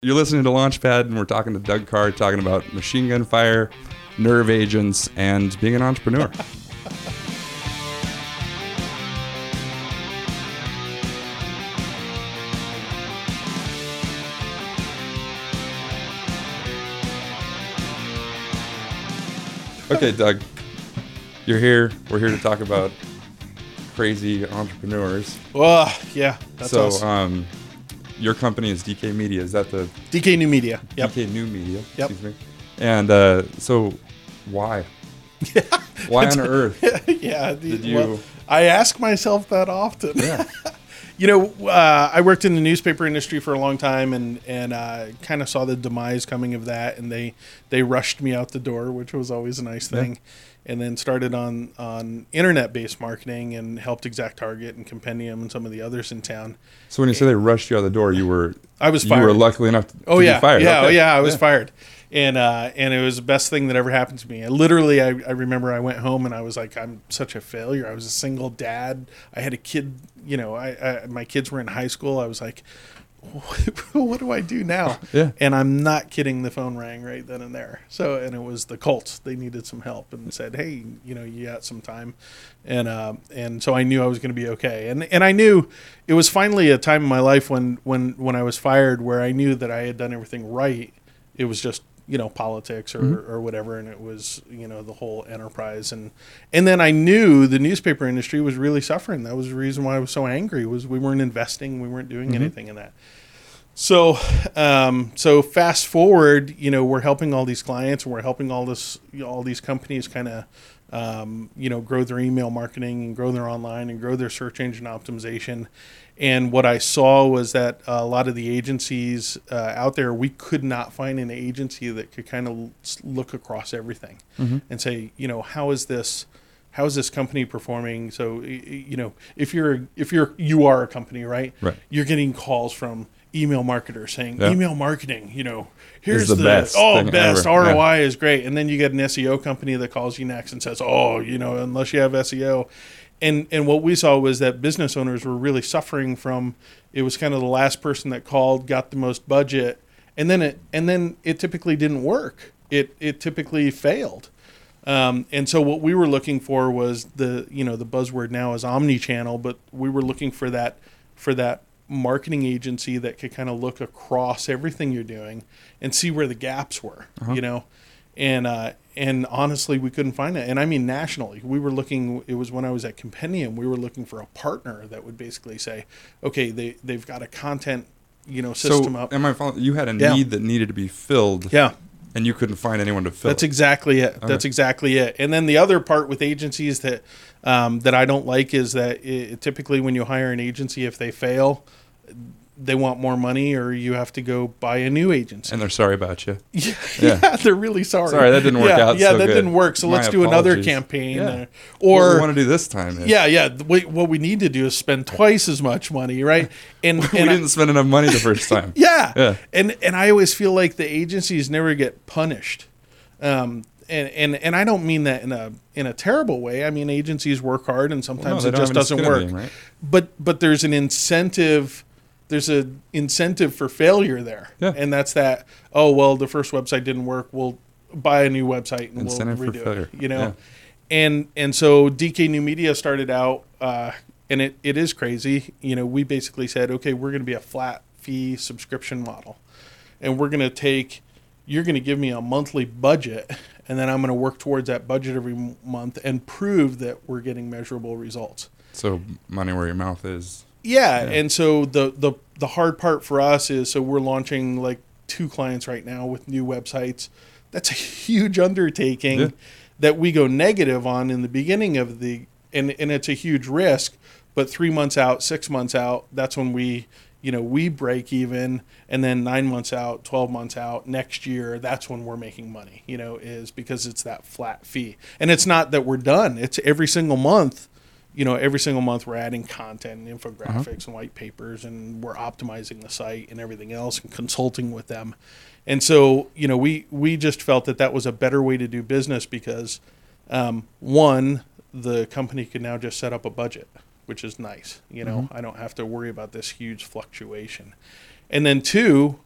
You're listening to Launchpad, and we're talking to Doug Karr, talking about machine gun fire, nerve agents, and being an entrepreneur. okay, Doug, you're here. We're here to talk about crazy entrepreneurs. Well, yeah, that's so, us. um, your company is DK Media. Is that the DK New Media. Yep. DK New Media? Yep. Excuse me. And uh, so, why? Why on earth? yeah. the- Did you- well, I ask myself that often. Yeah. you know, uh, I worked in the newspaper industry for a long time, and and uh, kind of saw the demise coming of that, and they they rushed me out the door, which was always a nice Yeah. And then started on on internet based marketing and helped Exact Target and Compendium and some of the others in town. So when you say they rushed you out the door, you were I was fired. you were lucky enough to, Oh to yeah, be fired. yeah, oh yeah. I was fired, and uh, and it was the best thing that ever happened to me. I literally, I, I remember I went home and I was like, I'm such a failure. I was a single dad. I had a kid. You know, I, I my kids were in high school. I was like, what do I do now? Yeah. And I'm not kidding. The phone rang right then and there. So and it was the Colts. They needed some help and said, hey, you know, you got some time, and uh, and so I knew I was going to be okay. And and I knew it was finally a time in my life when when when I was fired where I knew that I had done everything right. It was just you know politics or, or whatever and it was you know the whole enterprise. And and then i knew the newspaper industry was really suffering. That was the reason why i was so angry was we weren't investing we weren't doing anything in that. So, um, so fast forward, you know, we're helping all these clients, and we're helping all this, you know, all these companies, kind of, um, you know, grow their email marketing and grow their online and grow their search engine optimization. And what I saw was that a lot of the agencies uh, out there, we could not find an agency that could kind of look across everything and say, you know, how is this? how is this company performing so you know if you're if you're you are a company right Right. you're getting calls from email marketers saying Yeah. email marketing you know here's the the, best oh best ever. Yeah. roi is great and then you get an seo company that calls you next and says oh you know unless you have seo and and what we saw was that business owners were really suffering from it was kind of the last person that called got the most budget and then it and then it typically didn't work. It it typically failed. Um, and so what we were looking for was the you know the buzzword now is omni-channel, but we were looking for that for that marketing agency that could kind of look across everything you're doing and see where the gaps were, you know. And uh, and honestly, we couldn't find it. And I mean nationally, we were looking. It was when I was at Compendium, we were looking for a partner that would basically say, okay, they they've got a content you know system so up. am I following? You had a Yeah. need that needed to be filled, Yeah. and you couldn't find anyone to fill. That's it. exactly it. That's exactly it. And then the other part with agencies that um, that I don't like is that it, typically when you hire an agency, if they fail, they want more money, or you have to go buy a new agency. and they're sorry about you. yeah, Yeah. they're really sorry. Sorry, that didn't work yeah, out Yeah, so that good. didn't work. So My let's do another campaign, Yeah. what or we want to do this time is yeah, yeah. we- What we need to do is spend twice as much money, right? And we and didn't spend enough money the first time. yeah. Yeah. And and I always feel like the agencies never get punished. Um, and, and and I don't mean that in a in a terrible way. I mean agencies work hard and sometimes they it just doesn't skin in the work. right? But but there's an incentive there's a incentive for failure there. Yeah. And that's that oh well the first website didn't work, we'll buy a new website and Incentive we'll redo failure. it. You know? Yeah. And and so DK New Media started out uh, and it, it is crazy. You know, we basically said, okay, we're gonna be a flat fee subscription model and we're going to take you're going to give me a monthly budget and then i'm going to work towards that budget every month and prove that we're getting measurable results So money where your mouth is. Yeah, Yeah. and so the, the the hard part for us is so we're launching like two clients right now with new websites that's a huge undertaking Yeah. that we go negative on in the beginning of the and and it's a huge risk but 3 months out 6 months out that's when we you know we break even and then 9 months out 12 months out next year that's when we're making money you know is because it's that flat fee and it's not that we're done it's every single month you know, every single month we're adding content and infographics and white papers and we're optimizing the site and everything else and consulting with them. And so, you know, we we just felt that that was a better way to do business because um, one, the company can now just set up a budget, which is nice. You know, I don't have to worry about this huge fluctuation. And then two,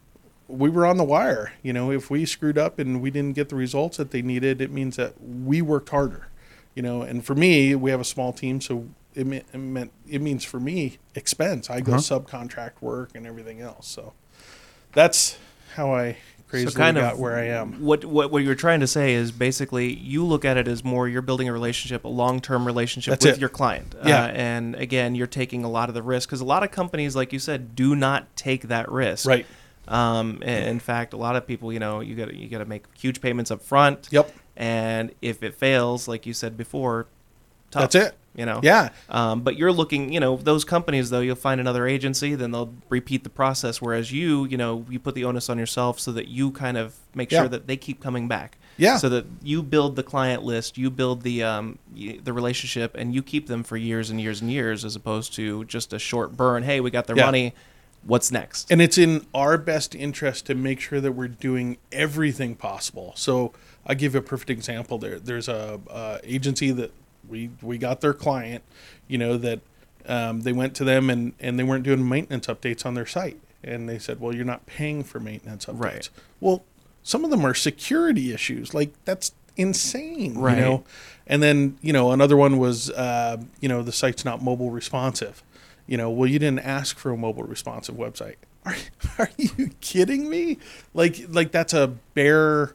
we were on the wire. You know, if we screwed up and we didn't get the results that they needed, it means that we worked harder. You know, and for me, we have a small team, so it, me- it meant it means for me expense. I go Uh-huh. subcontract work and everything else. So that's how I crazily kind of got where I am. What, what what you're trying to say is basically you look at it as more you're building a relationship, a long term relationship That's with it. your client. Yeah. Uh, and again, you're taking a lot of the risk because a lot of companies, like you said, do not take that risk. Right. Um, in fact, a lot of people, you know, you got you got to make huge payments up front. Yep. And if it fails, like you said before, tough, That's it. You know. Yeah. Um, but you're looking, you know, those companies though, you'll find another agency, then they'll repeat the process. Whereas you, you know, you put the onus on yourself so that you kind of make Yeah. sure that they keep coming back. Yeah. So that you build the client list, you build the um, the relationship, and you keep them for years and years and years, as opposed to just a short burn. Hey, we got their Yeah. money. What's next? and it's in our best interest to make sure that we're doing everything possible. So I'll give you a perfect example. There, there's a, uh agency that we we got their client, you know that um, they went to them and and they weren't doing maintenance updates on their site, and they said, well, you're not paying for maintenance updates. Right. Well, some of them are security issues. Like that's insane, Right. you know. And then you know another one was uh, you know the site's not mobile responsive. You know, well, you didn't ask for a mobile responsive website. Are, are you kidding me? Like, like that's a bare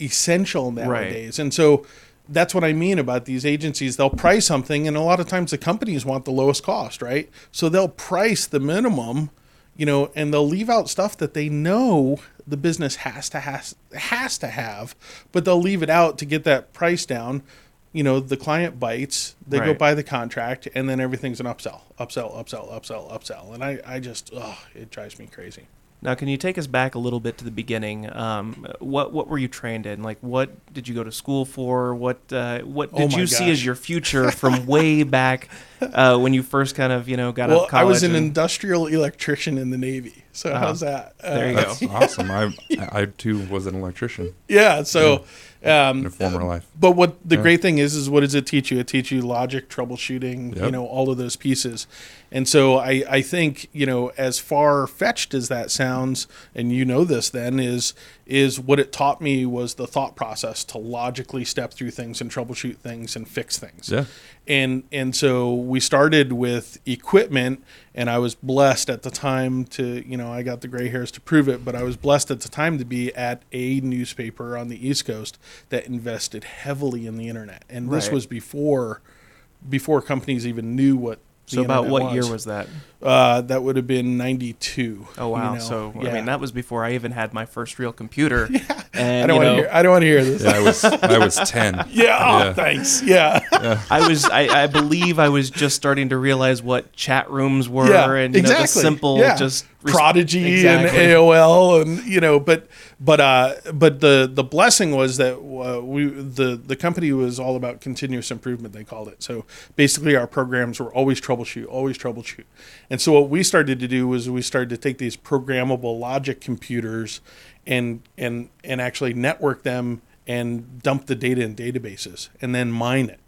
essential nowadays. And so that's what I mean about these agencies. They'll price something, and a lot of times the companies want the lowest cost, right? So they'll price the minimum, you know, and they'll leave out stuff that they know the business has to has has to have, but they'll leave it out to get that price down. You know, the client bites, they go buy the contract, and then everything's an upsell, upsell, upsell, upsell, upsell. And I, I just, oh, it drives me crazy. Now, can you take us back a little bit to the beginning? Um, what what were you trained in? Like, what did you go to school for? What uh, what Oh did my you see as your future from way back uh, when you first kind of you know got out Well, of college? I was an and- industrial electrician in the Navy. So Uh-huh. how's that? Uh, There you go. Awesome. I I too was an electrician Yeah. So, in a um, former life. but what the Yeah. great thing is, is what does it teach you? It teaches you logic, troubleshooting, you know, all of those pieces. And so I, I think, you know, as far fetched as that sounds, and you know this then, is is what it taught me was the thought process to logically step through things and troubleshoot things and fix things. Yeah. and and so we started with equipment and i was blessed at the time to you know i got the gray hairs to prove it but i was blessed at the time to be at a newspaper on the east coast that invested heavily in the internet and this was before before companies even knew what so about what year was that? Uh, that would have been 92 Oh wow! you know? so I mean, that was before I even had my first real computer. i And don't you want to know, hear i don't want to hear this Yeah, I was I was ten. yeah, oh, thanks yeah I was I, I believe I was just starting to realize what chat rooms were Yeah, and you know, the exactly. simple Yeah. just res- Prodigy Exactly. and AOL and you know, but but uh, but the the blessing was that uh, we the the company was all about continuous improvement. They called it. So basically, our programs were always troubleshoot, always troubleshoot. And so what we started to do was we started to take these programmable logic computers and and and actually network them and dump the data in databases and then mine it.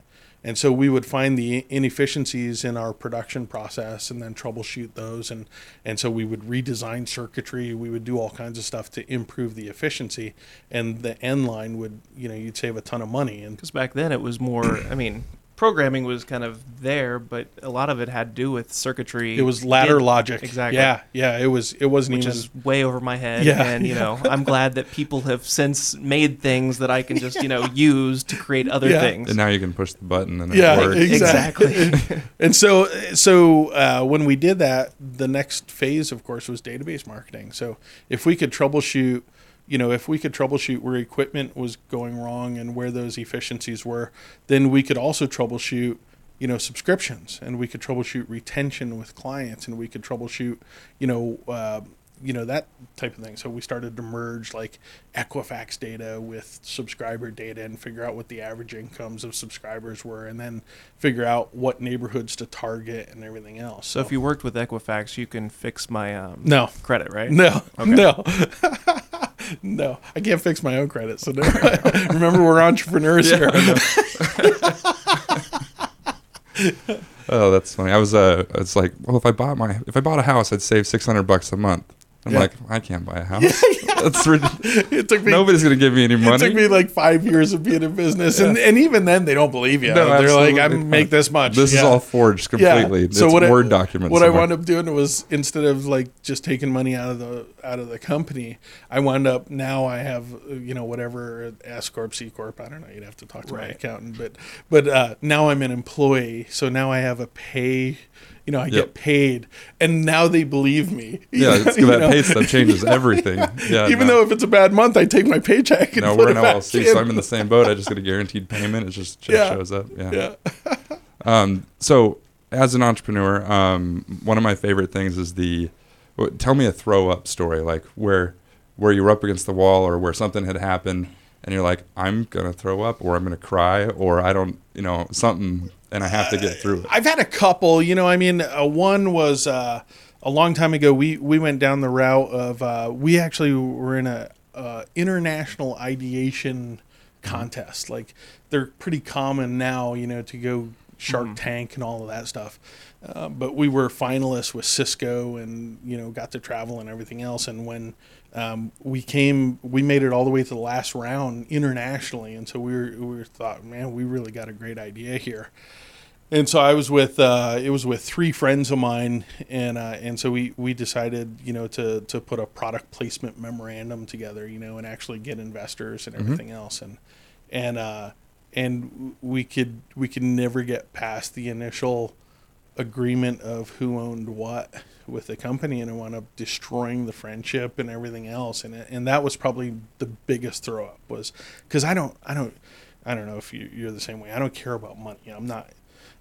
And so we would find the inefficiencies in our production process and then troubleshoot those. And, and so we would redesign circuitry. We would do all kinds of stuff to improve the efficiency. And the end line would, you know, you'd save a ton of money. And because back then it was more. I mean, programming was kind of there, but a lot of it had to do with circuitry. it was ladder Again, logic. exactly. Yeah. Yeah. It was, it wasn't which even. is way over my head. Yeah, and you know, I'm glad that people have since made things that I can just you know use to create other Yeah. things. And now you can push the button and it yeah, works. exactly. and so, so uh, when we did that, the next phase, of course, was database marketing. So if we could troubleshoot, you know, if we could troubleshoot where equipment was going wrong and where those efficiencies were, then we could also troubleshoot, you know, subscriptions, and we could troubleshoot retention with clients, and we could troubleshoot, you know. Uh, you know that type of thing. So we started to merge like Equifax data with subscriber data and figure out what the average incomes of subscribers were, and then figure out what neighborhoods to target and everything else. so if you worked with Equifax, you can fix my um, no, credit, right? no, Okay. no, no, I can't fix my own credit. So no. remember, we're entrepreneurs here. Oh, that's funny. I was uh, it's like, well, if I bought my if I bought a house, I'd save six hundred bucks a month. I'm Yeah. like, I can't buy a house. That's ridiculous. It took me Nobody's gonna give me any money. It took me like five years of being in business, and, and even then they don't believe you. No, They're like, I make this much. This is all forged completely. It's what I- Word documents. What I wound up doing was instead of like just taking money out of the out of the company, I wound up now I have you know whatever S corp C corp. I don't know. You'd have to talk to my accountant, but but uh, now I'm an employee, so now I have a pay. You know, I Yep. get paid, and now they believe me. Yeah, it's, You that know? pay stub changes everything. Yeah, Even no. though if it's a bad month, I take my paycheck and No, put we're an LLC, in. so I'm in the same boat. I just get a guaranteed payment. It just, just Yeah. shows up. Yeah. yeah. Um, so, as an entrepreneur, um, one of my favorite things is the. Tell me a throw up story, like where where you were up against the wall, or where something had happened, and you're like, I'm gonna throw up, or I'm gonna cry, or I don't, you know, something, and I have to get through it. I've had a couple. You know, I mean, uh, one was uh, a long time ago. We we went down the route of uh, we actually were in a uh, international ideation contest. Like they're pretty common now. You know, to go Shark Tank and all of that stuff. Uh, but we were finalists with Cisco, and you know, got to travel and everything else. And when um, we came, we made it all the way to the last round internationally, and so we were we were thought, man, we really got a great idea here. And so I was with uh, it was with three friends of mine, and uh, and so we, we decided you know to to put a product placement memorandum together, you know, and actually get investors and everything else, and and uh, and we could we could never get past the initial agreement of who owned what with the company, and it wound up destroying the friendship and everything else, and and that was probably the biggest throw up was because I don't I don't I don't know if you, you're the same way. I don't care about money. I'm not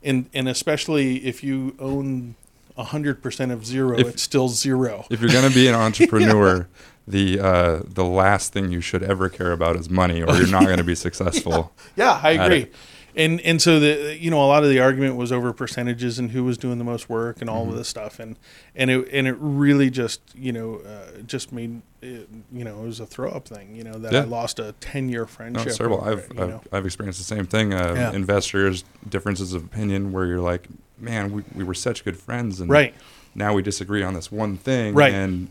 and and especially if you own hundred percent of zero, If- it's still zero. If you're gonna be an entrepreneur, the uh, the last thing you should ever care about is money, or you're not gonna be successful. Yeah, I agree. it. And and so the you know a lot of the argument was over percentages and who was doing the most work and all Mm-hmm. of this stuff and and it and it really just you know uh, just made it, you know it was a throw up thing you know that Yeah. I lost a ten year No, friendship. it's terrible. over I've, I've. I've experienced the same thing. Uh, Yeah. Investors, differences of opinion, where you're like, man, we, we were such good friends, and right. now we disagree on this one thing, Right. and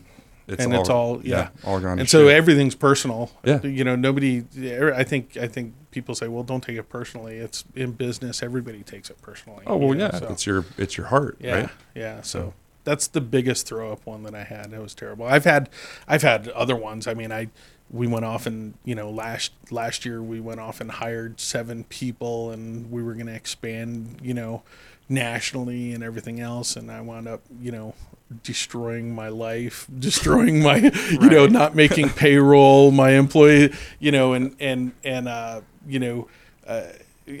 it's And all, it's all- yeah. all gone. and so shit. everything's personal. Yeah. You know, nobody. Er, I think. I think people say, "Well, don't take it personally." It's in business. Everybody takes it personally. oh well, you know, yeah, so- it's your it's your heart, Yeah, right? yeah. So that's the biggest throw up one that I had. It was terrible. I've had, I've had other ones. I mean, I we went off and you know last last year we went off and hired seven people and we were going to expand you know nationally and everything else and I wound up you know destroying my life destroying my you know not making payroll my employee you know and and and uh you know uh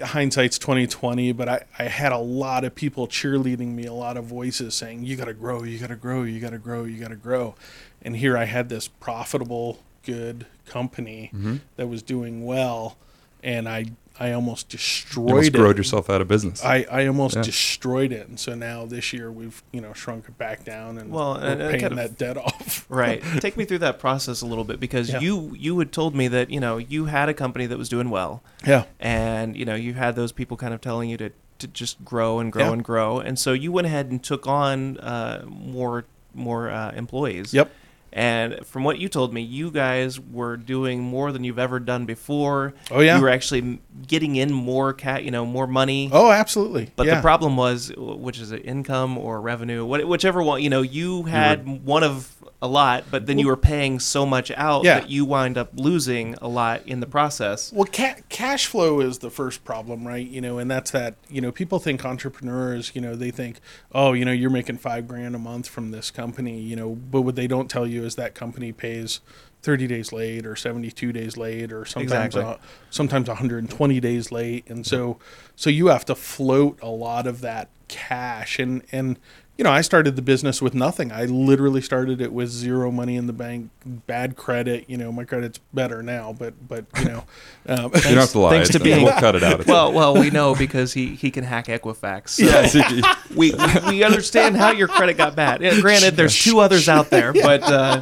hindsight's 2020 but I, I had a lot of people cheerleading me a lot of voices saying you got to grow you got to grow you got to grow you got to grow and here i had this profitable good company Mm-hmm. that was doing well and i i almost You destroyed almost it growed yourself out of business. I, I almost Yeah. destroyed it, and so now this year we've you know shrunk it back down and Well, we're and- and paying kind of- that debt off. Right. Take me through that process a little bit because Yeah. you you had told me that you know you had a company that was doing well, Yeah, and you know you had those people kind of telling you to to just grow and grow Yeah. and grow, and so you went ahead and took on uh, more more uh, employees. Yep. And from what you told me, you guys were doing more than you've ever done before. Oh, yeah. You were actually getting in more cat, you know, more money. Oh, absolutely. But yeah. the problem was, which is it, income or revenue, whichever one, you know, you had one of a lot, but then you were paying so much out Yeah. that you wind up losing a lot in the process. Well, ca- cash flow is the first problem, right? You know, and that's that. You know, people think entrepreneurs. You know, they think, oh, you know, you're making five grand a month from this company. You know, but what they don't tell you is that company pays. 30 days late or 72 days late or sometimes Exactly. uh, sometimes 120 days late and so so you have to float a lot of that cash and and you know I started the business with nothing I literally started it with zero money in the bank bad credit you know my credit's better now but but you know um, you don't have to lie. thanks to being- we'll cut it out. Well, well, we know because he, he can hack Equifax. So yeah, we, we we understand how your credit got bad. Yeah, granted, there's two others out there, but uh,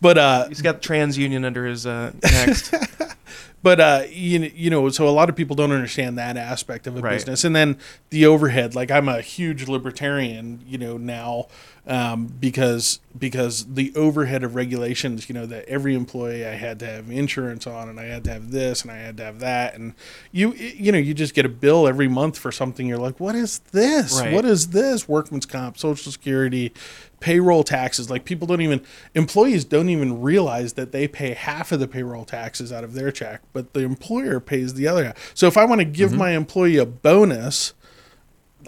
but uh he's got TransUnion under his uh, next. But uh you, you know so a lot of people don't understand that aspect of a Right. business and then the overhead like i'm a huge libertarian you know now um, because because the overhead of regulations, you know, that every employee I had to have insurance on, and I had to have this, and I had to have that, and you you know you just get a bill every month for something. You're like, what is this? Right. What is this? Workman's comp, Social Security, payroll taxes. Like people don't even employees don't even realize that they pay half of the payroll taxes out of their check, but the employer pays the other half. So if I want to give my employee a bonus.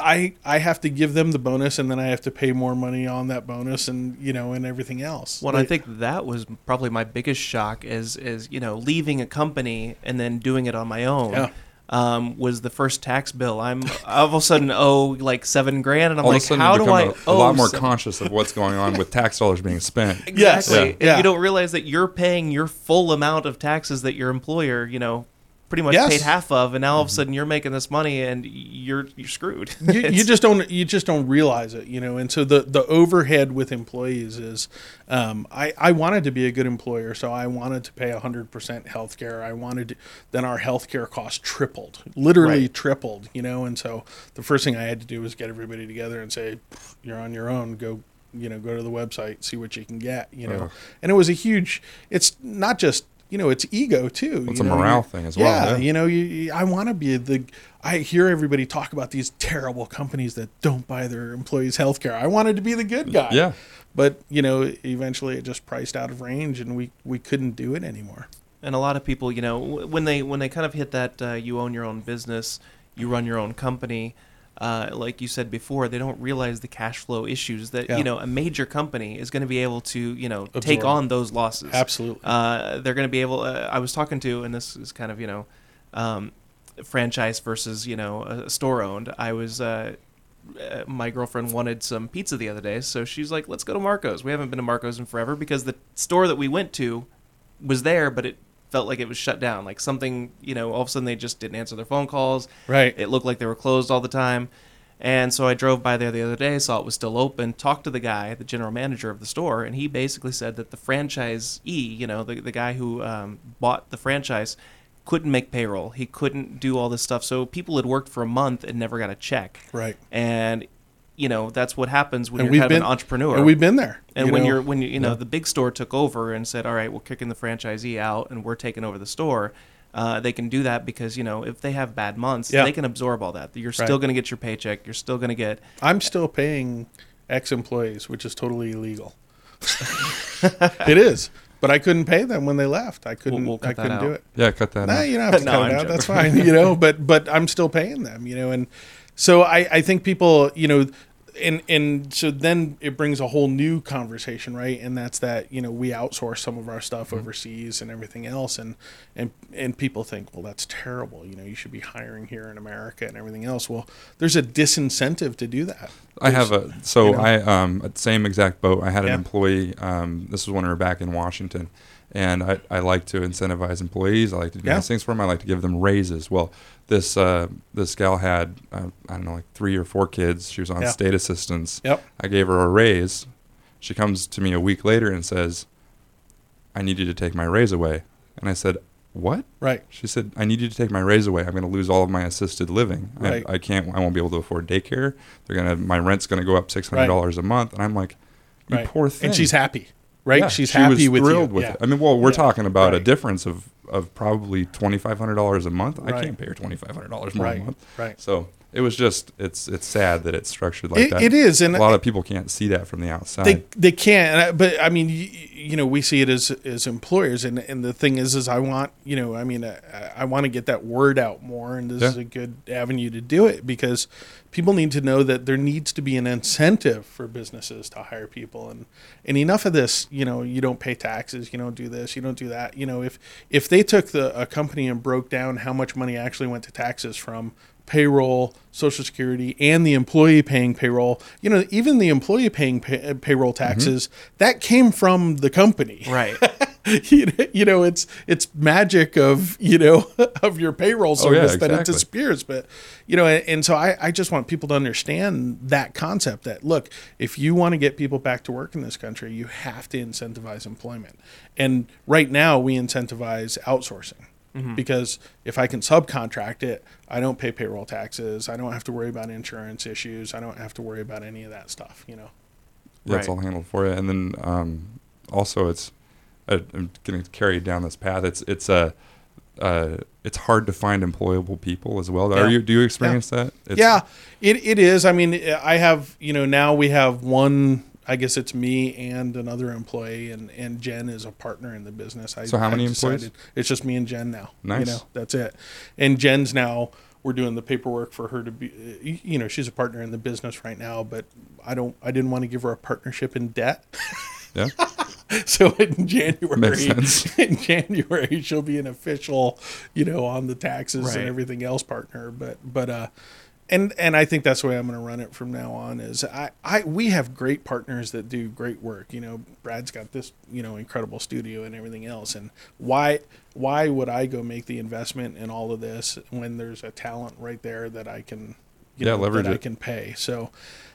I I have to give them the bonus, and then I have to pay more money on that bonus, and you know, and everything else. Well, I think that was probably my biggest shock is is you know leaving a company and then doing it on my own. Yeah. Um, was the first tax bill. I'm all of a sudden owe like seven grand, and I'm All like, of a sudden, how you do become I a, a owe lot more seven- conscious of what's going on with tax dollars being spent. Yes. Exactly. Yeah. And Yeah. you don't realize that you're paying your full amount of taxes that your employer, you know, pretty much Yes. paid half of, and now all of a sudden you're making this money and you're you're screwed. you, you just don't you just don't realize it you know and so the the overhead with employees is um, I, I wanted to be a good employer so i wanted to pay 100% health care i wanted to, then our health care costs tripled literally Right. tripled you know and so the first thing i had to do was get everybody together and say you're on your own go you know go to the website see what you can get you know Ugh. and it was a huge it's not just you know it's ego too It's you a know, morale thing as well, yeah, yeah. you know, you, you- I want to be the. I hear everybody talk about these terrible companies that don't buy their employees' health care. I wanted to be the good guy. Yeah. But you know, eventually it just priced out of range, and we we couldn't do it anymore. and a lot of people, you know, when they when they kind of hit that uh, you own your own business, you run your own company. Uh, like you said before, they don't realize the cash flow issues that Yeah. you know a major company is going to be able to you know take on those losses. Absolutely. Uh, they're going to be able. Uh, I was talking to, and this is kind of you know, um, franchise versus you know a store owned. I was. Uh, uh, my girlfriend wanted some pizza the other day, so she's like, "Let's go to Marco's." We haven't been to Marco's in forever because the store that we went to was there, but it felt like it was shut down. Like something, you know, all of a sudden they just didn't answer their phone calls. Right. It looked like they were closed all the time. And so I drove by there the other day, saw it was still open, talked to the guy, the general manager of the store, and he basically said that the franchisee, you know, the, the guy who um, bought the franchise, couldn't make payroll. He couldn't do all this stuff. So people had worked for a month and never got a check. Right. And, you know, that's what happens when And you're we've of an entrepreneur. and we've been there. And you when know. you're when you you know Yeah. the big store took over and said, "All right, we're kicking the franchisee out and we're taking over the store," uh, they can do that because you know if they have bad months, Yeah. they can absorb all that. You're Right. still going to get your paycheck. You're still going to get. I'm still paying ex-employees, which is totally illegal. it is, but I couldn't pay them when they left. I couldn't. we'll cut I couldn't do it. Yeah, cut that Nah, out. you don't have to No, cut I'm it out. joking. That's fine, you know. But but I'm still paying them, you know. And so I I think people, you know, and and so then it brings a whole new conversation, right? And that's that you know we outsource some of our stuff Mm-hmm. overseas and everything else, and and and people think, well, that's terrible. You know, you should be hiring here in America and everything else. Well, there's a disincentive to do that. I have a so you know. I um same exact boat. I had an Yeah. employee. Um, this was when we were back in Washington, and I, I like to incentivize employees. I like to do Yeah. nice things for them. I like to give them raises. Well, this uh, this gal had uh, I don't know like three or four kids. She was on Yeah. state assistance. Yep. I gave her a raise. She comes to me a week later and says, "I need you to take my raise away." And I said, "What?" Right. She said, "I need you to take my raise away. I'm going to lose all of my assisted living. Right. I, I can't. I won't be able to afford daycare. They're gonna. My rent's going to go up six hundred dollars a month." And I'm like, "You Right. poor thing." And she's happy, right? Yeah, she's she happy was with thrilled you. with yeah. it. I mean, well, we're Yeah. talking about a difference of of probably twenty five hundred dollars a month. I can't pay her twenty five hundred dollars more Right. a month. Right. So it was just it's it's sad that it's structured like It- that. it is, and a lot of people can't see that from the outside. they they can't but i mean you, you know we see it as as employers and and the thing is is i want you know i mean i, I want to get that word out more and this is a good avenue to do it because people need to know that there needs to be an incentive for businesses to hire people. And and enough of this you know you don't pay taxes you don't do this you don't do that. You know if if they took the a company and broke down how much money actually went to taxes from payroll, social security, and the employee paying payroll. You know, even the employee paying pay, uh, payroll taxes that came from the company. Right. you know, it's it's magic of you know of your payroll Oh, yeah, service that it disappears. But you know, and, and so I, I just want people to understand that concept. That look, if you want to get people back to work in this country, you have to incentivize employment. And right now, we incentivize outsourcing because if I can subcontract it, I don't pay payroll taxes. I don't have to worry about insurance issues. I don't have to worry about any of that stuff. You know. Yeah, it's all handled for you. And then um, also, it's uh, I'm going to carry down this path. It's it's a uh, it's hard to find employable people as well. Yeah. Are you do you experience that? It's, yeah, it, it is. I mean, I have, you know, now we have one, I guess it's me and another employee, and, and Jen is a partner in the business. I, So how many employees? It's just me and Jen now. You Nice. know, that's it. And Jen's now, we're doing the paperwork for her to be, you know, she's a partner in the business right now, but I don't, I didn't want to give her a partnership in debt. Yeah. So in January, in January, she'll be an official, you know, on the taxes Right. and everything else partner. But but uh, and and I think that's the way I'm going to run it from now on. Is I I we have great partners that do great work. You know, Brad's got this you know incredible studio and everything else. And why why would I go make the investment in all of this when there's a talent right there that I can you Yeah, know, leverage that I can pay. So,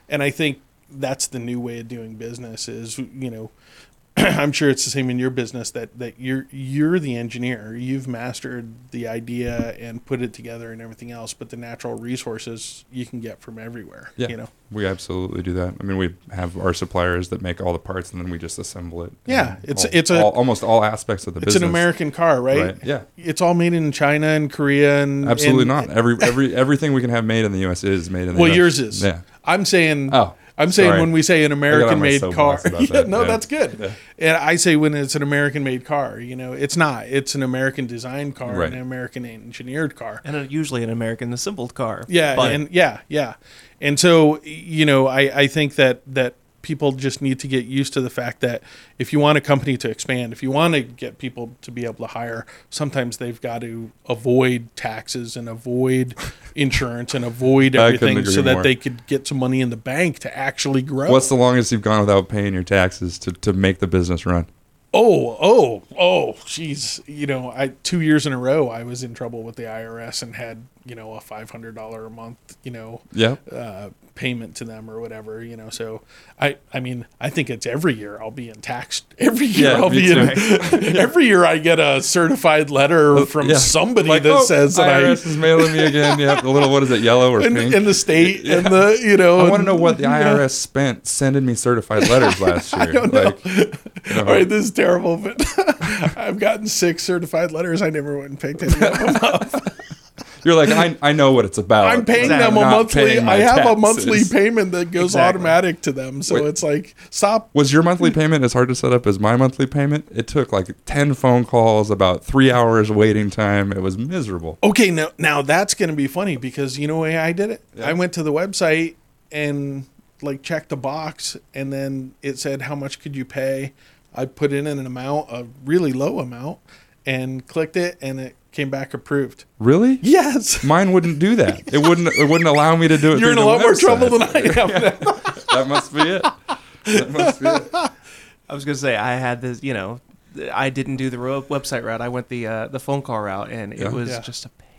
and I think that's the new way of doing business. Is you know. I'm sure it's the same in your business that, that you're you're the engineer. You've mastered the idea and put it together and everything else, but the natural resources you can get from everywhere. Yeah. You know. We absolutely do that. I mean, we have our suppliers that make all the parts, and then we just assemble it. Yeah, it's- all- it's a- all, almost all aspects of the business. It's business. an American car, right? Right, yeah. It's all made in China and Korea and Absolutely and- not. Every every everything we can have made in the U.S. is made in the Well, US. yours is. Yeah. I'm saying. Oh, I'm saying sorry. when we say an American-made car, yeah, that, no, yeah. that's good. Yeah. And I say when it's an American-made car, you know, it's not. It's an American-designed car Right. an American-engineered car. and a, usually an American assembled car. Yeah, But- and yeah, yeah, and so you know, I I think that that people just need to get used to the fact that if you want a company to expand, if you want to get people to be able to hire, sometimes they've got to avoid taxes and avoid insurance and avoid everything so that more. they could get some money in the bank to actually grow. What's the longest you've gone without paying your taxes to, to make the business run? Oh, oh, oh, jeez. You know, I two years in a row I was in trouble with the IRS and had you know a five hundred dollar a month you know Yeah. uh, payment to them or whatever. You know, so I I mean I think it's every year I'll be in tax. Every year Yeah, I'll be in. every year I get a certified letter oh, from Yeah. somebody Like, that oh, says that I. IRS is mailing me again. Yeah, the little what is it, yellow or In, pink? in the state and the you know I want to know what the yeah. IRS spent sending me certified letters last year. I don't know. Like, you know, All right, this is terrible, but I've gotten six certified letters. I never went and picked any of them up. You're like, I, I know what it's about. I'm paying but them a monthly. I have a monthly payment that goes Exactly. automatic to them. So Wait. it's like stop. Was your monthly payment as hard to set up as my monthly payment? It took like 10 phone calls, about three hours waiting time. It was miserable. Okay, now now that's going to be funny because you know way I did it. Yeah. I went to the website and like checked the box, and then it said how much could you pay. I put in an amount, a really low amount, and clicked it, and it came back approved. Really? Yes, Mine wouldn't do that. It wouldn't. It wouldn't allow me to do it. you're in through a the lot more trouble than I am. that must be it. That must be it. I was gonna say I had this, you know, I didn't do the website route. I went the uh, the phone call route, and Yeah. it was Yeah. just a pain.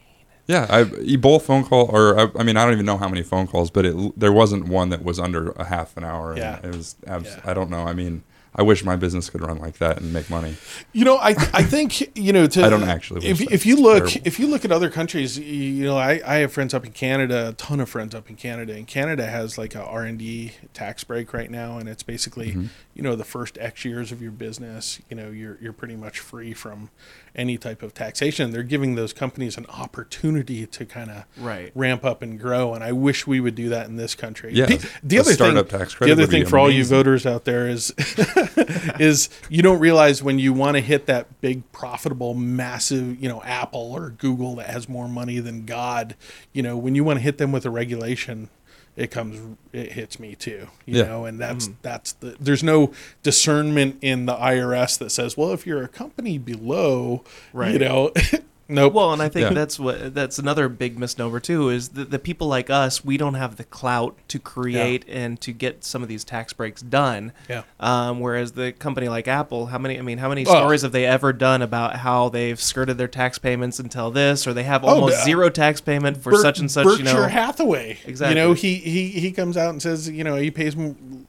Yeah, I you both phone call or I, I mean I don't even know how many phone calls, but it there wasn't one that was under a half an hour. and Yeah. it was. Abs- Yeah. I don't know. I mean, I wish my business could run like that and make money. You know, I I think you know. To, I don't actually If if you look terrible. if you look at other countries, you, you know, I, I have friends up in Canada, a ton of friends up in Canada, and Canada has like a R and D tax break right now, and it's basically Mm-hmm. you know the first X years of your business, you know, you're you're pretty much free from any type of taxation. They're giving those companies an opportunity to kind of Right. ramp up and grow, and I wish we would do that in this country. Yeah, the, the other startup thing, tax the other thing for all you voters out there is is you don't realize when you want to hit that big profitable massive you know apple or google that has more money than god you know when you want to hit them with a regulation it comes it hits me too you Yeah. know and that's mm-hmm. that's the there's no discernment in the irs that says well if you're a company below you Right. know nope Well, and I think Yeah. that's what that's another big misnomer too is that the people like us we don't have the clout to create and to get some of these tax breaks done. Yeah. Um, whereas the company like Apple, how many? I mean, how many Oh. stories have they ever done about how they've skirted their tax payments until this, or they have almost uh, zero tax payment for such and such? Berkshire you know, Hathaway. Exactly. You know, he, he he comes out and says, you know, he pays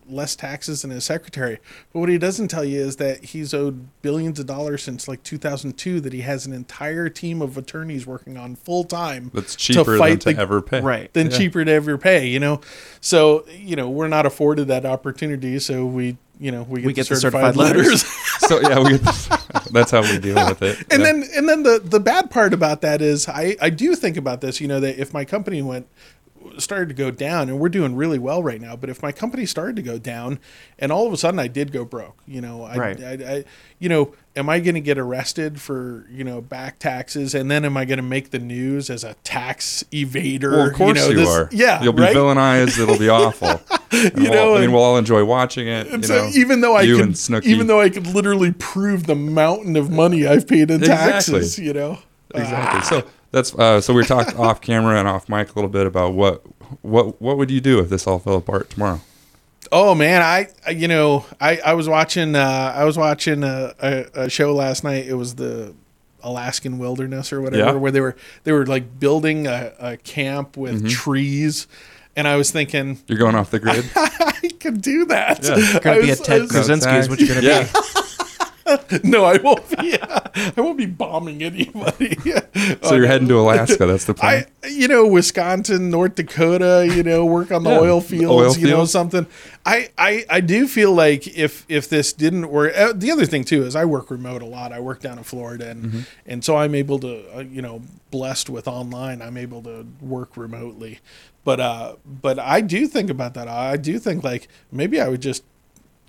less taxes than his secretary. But what he doesn't tell you is that he's owed billions of dollars since like 2002. That he has an entire team of attorneys working on full time. That's cheaper than to ever pay. Right. Than Yeah. cheaper to ever pay. You know, so you know we're not afforded that opportunity. So we you know we get, We the get the certified, certified letters. letters. So yeah, we that's how we deal with it. and Yeah. then and then the the bad part about that is I I do think about this. You know that if my company went started to go down and we're doing really well right now but if my company started to go down and all of a sudden i did go broke you know i, Right. I, I you know am i going to get arrested for you know back taxes and then am i going to make the news as a tax evader well, of course know, you, this- are. yeah you'll be right? villainized. It'll be awful. You we'll- know, I mean, we'll all enjoy watching it. You so know, even though I you could, and even though I could literally prove the mountain of money I've paid in Exactly. taxes, you know, exactly. So that's uh, so we talked off camera and off mic a little bit about what what what would you do if this all fell apart tomorrow? Oh man, I I- you know I I was watching uh, I was watching a, a, a show last night. It was the Alaskan Wilderness or whatever, Yeah. where they were they were like building a, a camp with Mm-hmm. trees, and I was thinking You're going off the grid. I could do that. Yeah. You're gonna I be was- a I Ted was- Kaczynski is what you're gonna yeah. be. No, I won't be. I won't be bombing anybody. So you're heading to Alaska. That's the plan. I, you know, Wisconsin, North Dakota, you know, work on the Yeah, oil fields, oil you know, something. I, I, I do feel like if if this didn't work, uh, the other thing too is I work remote a lot. I work down in Florida, and Mm-hmm. and so I'm able to, uh, you know, blessed with online, I'm able to work remotely. But uh, but I do think about that. I do think like maybe I would just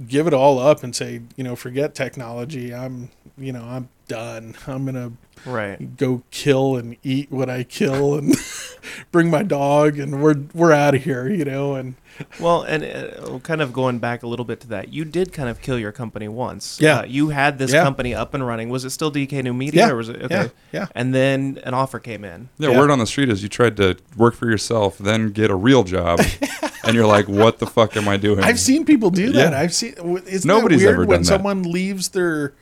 give it all up and say, you know, forget technology. I'm, you know, I'm done. I'm gonna Right. go kill and eat what I kill and bring my dog and we're we're out of here, you know. And Well, and uh, kind of going back a little bit to that, you did kind of kill your company once. Yeah. Uh, you had this Yeah. company up and running. Was it still DK New Media, Yeah. or was it okay? Yeah. Yeah. And then an offer came in. yeah, yeah. Word on the street is you tried to work for yourself, then get a real job, and you're like, "What the fuck am I doing?" I've seen people do that. Yeah. I've seen. Isn't Nobody's that weird ever when done that. someone leaves their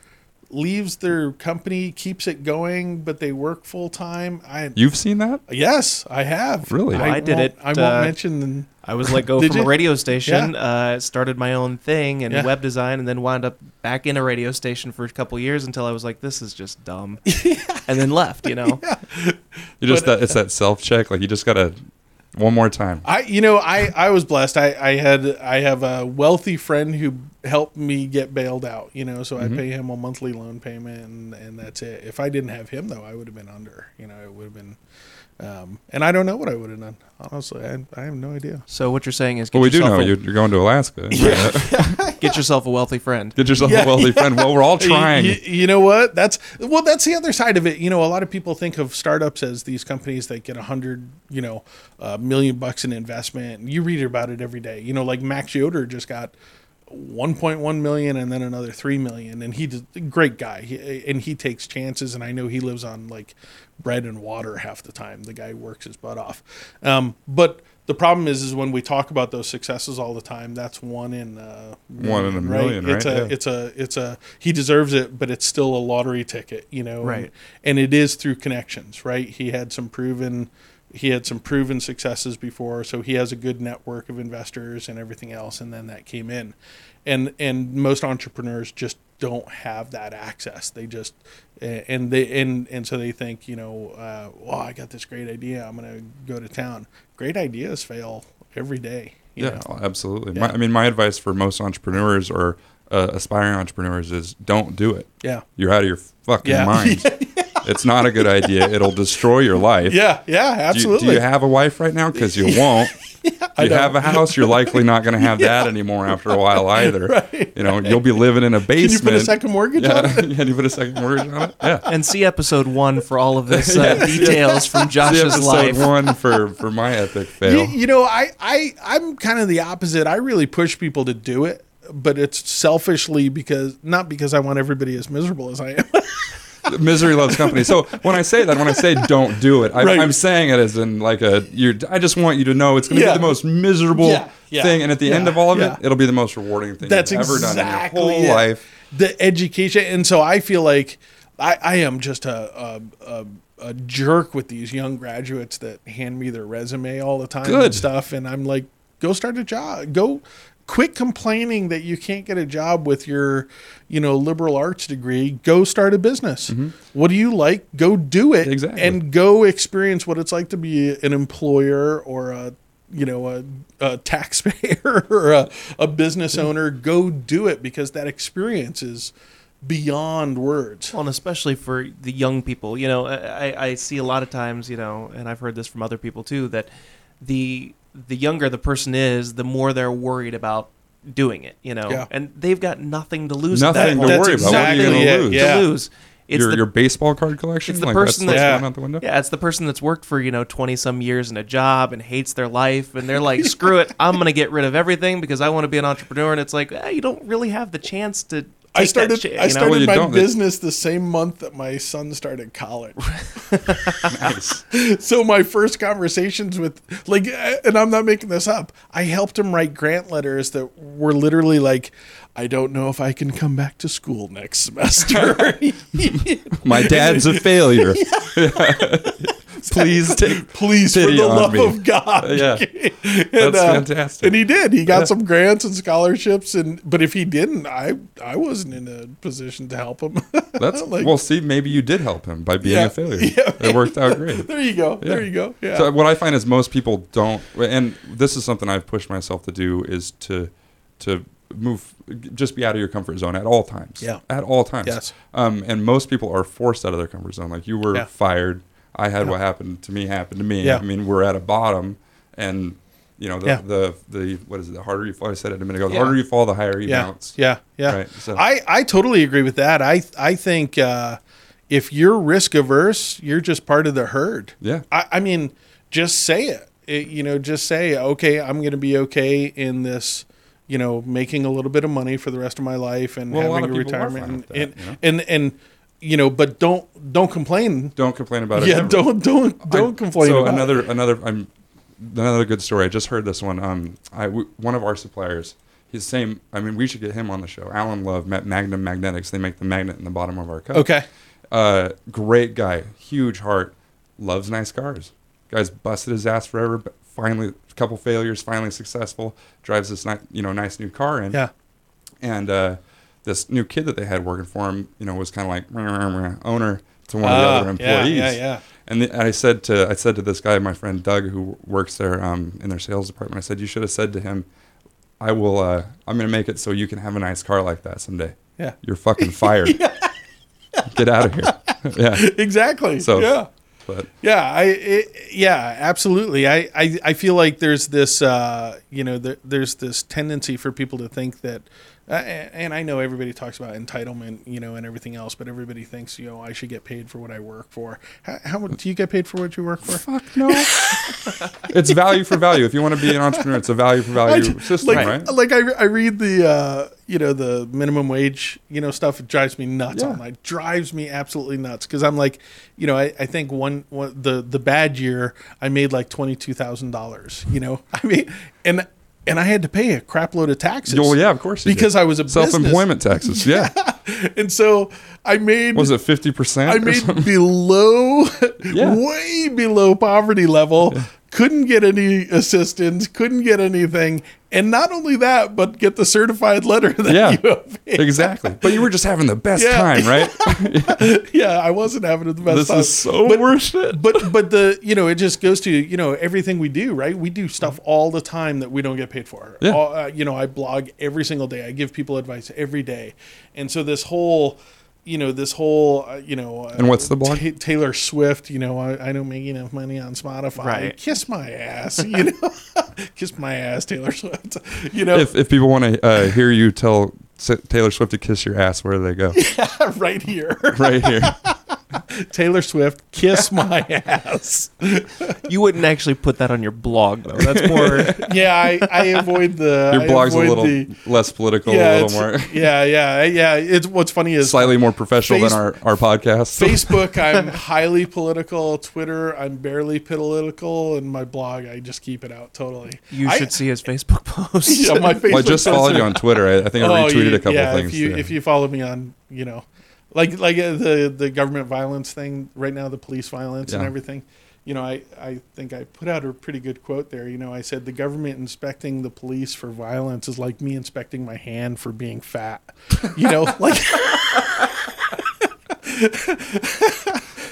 leaves their company, keeps it going, but they work full time? I You've seen that? yes, I have. Really? I did it, I won't uh, mention. the- I was let go from you? a radio station, uh, started my own thing and Yeah. web design, and then wound up back in a radio station for a couple years until I was like, "This is just dumb," and then left. You know, You just But- that it's that self check. Like you just gotta one more time. I you know I I was blessed. I I had I have a wealthy friend who helped me get bailed out. You know, so Mm-hmm. I pay him a monthly loan payment, and and that's it. If I didn't have him though, I would have been under. You know, it would have been. Um, and I don't know what I would have done. Honestly, I, I have no idea. so what you're saying is, get Well, we do know a, you're, you're going to Alaska. Yeah. get yourself a wealthy friend. Get yourself Yeah. a wealthy friend. Well, we're all trying. You, you know what? That's well. That's the other side of it. You know, a lot of people think of startups as these companies that get a hundred, you know, a million bucks in investment. You read about it every day. You know, like Max Yoder just got 1.1 million and then another 3 million and he's a great guy he, and he takes chances and i know he lives on like bread and water half the time the guy works his butt off um, but the problem is is when we talk about those successes all the time that's one in uh, One in a million, it's right? a Yeah. it's a it's a he deserves it but it's still a lottery ticket you know Right. and, and it is through connections right he had some proven he had some proven successes before so he has a good network of investors and everything else and then that came in and and most entrepreneurs just don't have that access they just and they and and so they think you know uh, well i got this great idea i'm gonna go to town great ideas fail every day you Yeah, know? absolutely. Yeah. My, I mean, my advice for most entrepreneurs or uh, aspiring entrepreneurs is don't do it. yeah You're out of your fucking Yeah. mind. It's not a good idea. It'll destroy your life. yeah yeah Do you, absolutely do you have a wife right now? Because you won't. Do you don't. have a house? You're likely not going to have that anymore after a while either. right, You know, you'll be living in a basement. Can you basement. put a second mortgage on it? yeah, you put a second mortgage on it. Yeah. And see episode one for all of this uh, Yeah. details from See Josh's episode life. one for for my epic You, fail. you know, I, I, I'm kind of the opposite. I really push people to do it, but it's selfishly because not because I want everybody as miserable as I am. Misery loves company. So when I say that, when I say don't do it, I, Right. I'm saying it as in like a. You're, I just want you to know it's going to Yeah. be the most miserable Yeah, yeah, thing, and at the end of all of it, it'll be the most rewarding thing That's you've ever done in your whole it. life. the education, and so I feel like I, I am just a, a, a, a jerk with these young graduates that hand me their resume all the time Good. and stuff, and I'm like, go start a job, go. Quit complaining that you can't get a job with your you know liberal arts degree. Go start a business. Mm-hmm. What do you like? Go do it Exactly. and go experience what it's like to be an employer or a you know a, a taxpayer or a, a business mm-hmm. owner. Go do it because that experience is beyond words. Well, and especially for the young people, you know, I, I see a lot of times, you know, and I've heard this from other people too, that the the younger the person is, the more they're worried about doing it, you know, Yeah. and they've got nothing to lose. at that Nothing to point. worry about. What are you going to lose? Yeah. To lose. It's your, the, your baseball card collection? it's the like person that's, that's- that's Yeah. out the window? yeah, it's the person that's worked for you know twenty some years in a job and hates their life, and they're like, "Screw it, I'm gonna get rid of everything because I want to be an entrepreneur." And it's like, eh, you don't really have the chance to. Take I started. Shit, I you know? started Well, my business the same month that my son started college. Nice. so my first conversations with, like, uh, and I'm not making this up. I helped him write grant letters that were literally like, "I don't know if I can come back to school next semester." My dad's a failure. Please take. Please, for the love me. of God. Yeah. and, That's fantastic. And he did. He got Yeah. some grants and scholarships, and but if he didn't, I I wasn't in a position to help him. That's Like- well. See, maybe you did help him by being Yeah. a failure. Yeah. It worked out great. there you go. There you go. Yeah. So what I find is most people don't, and this is something I've pushed myself to do is to to move, just be out of your comfort zone at all times. Yeah. At all times. Yes. Um, and most people are forced out of their comfort zone. Like you were Yeah. fired. I had Yeah. what happened to me happen to me. Yeah. I mean, we're at a bottom, and you know the Yeah. the, the what is it? The harder you fall. I said it a minute ago. The Yeah. harder you fall, the higher you yeah. bounce. Yeah. Yeah. Right. So I, I totally agree with that. I I think uh, if you're risk averse, you're just part of the herd. yeah. I, I mean, just say it. It- You know, just say, okay, I'm going to be okay in this. You know, making a little bit of money for the rest of my life and Well, having a, of people are retirement, and, that, and, you know? and and you know, but don't don't complain. Don't complain about it. Yeah, don't don't don't I- complain. So about another it. another I'm another good story. I just heard this one. Um, I w- one of our suppliers. He's same. I mean, we should get him on the show. Alan Love, Ma- Magnum Magnetics. They make the magnet in the bottom of our cup. Okay. Uh, great guy, huge heart, loves nice cars. Guy's busted his ass forever, but finally, a couple failures, finally successful. Drives this ni- you know nice new car in. Yeah. And uh, this new kid that they had working for him, you know, was kind of like "Meh, meh, meh," owner to one of the Ah, other employees. yeah, yeah. And, the, and I said to I said to this guy, my friend Doug, who works there um, in their sales department, I said you should have said to him, "I will. Uh, I'm going to make it so you can have a nice car like that someday. Yeah. You're fucking fired. Get out of here." yeah. Exactly. So- yeah. But Yeah, I it, yeah, absolutely. I, I I feel like there's this uh, you know there, there's this tendency for people to think that uh, and I know everybody talks about entitlement, you know, and everything else, but everybody thinks, you know, I should get paid for what I work for. How, how much do you get paid for what you work for? fuck no. it's value for value. If you want to be an entrepreneur, it's a value for value ju- system, like, right? like I, I read the uh, you know the minimum wage you know stuff. It drives me nuts. Yeah. Online drives me absolutely nuts because I'm like, you know, I, I think one, one the the bad year I made like twenty two thousand dollars. You know, I mean, and and I had to pay a crap load of taxes. Well, yeah, of course. you did. because I was a self-employment taxes. Yeah. business. and so I made Was it fifty percent? I made below, Yeah. way below poverty level. Couldn't get any assistance. Couldn't get anything, and not only that, but get the certified letter that Yeah. you have. exactly. But you were just having the best Yeah. time, right? yeah, I wasn't having the best this time. is so but, worth it. but but the you know it just goes to you know everything we do right we do stuff all the time that we don't get paid for Yeah. All, uh, you know i blog every single day i give people advice every day and so this whole you know this whole uh, you know uh, And what's the blog? Ta- taylor swift you know I, I don't make enough money on spotify Right. kiss my ass you know kiss my ass taylor swift you know If if people want to uh, hear you tell Taylor Swift to kiss your ass, where do they go? Yeah, right here right here. Taylor swift kiss my ass You wouldn't actually put that on your blog though. That's more. yeah i, I avoid the Your I blog's a little the- less political, yeah, a little more yeah, yeah, yeah. It's what's funny is slightly more professional Face- than our, our podcast. Facebook. I'm highly political. Twitter, I'm barely political, and my blog, I just keep it out totally. You I- should see his Facebook posts. Yeah, my Facebook. well, I just posts followed you on Twitter. I, I think I Oh, retweeted you- a couple yeah, things. If you yeah. if you follow me on, you know, like like uh, the the government violence thing right now, the police violence and everything. you know, I, I think I put out a pretty good quote there. You know, I said the government inspecting the police for violence is like me inspecting my hand for being fat. You know, like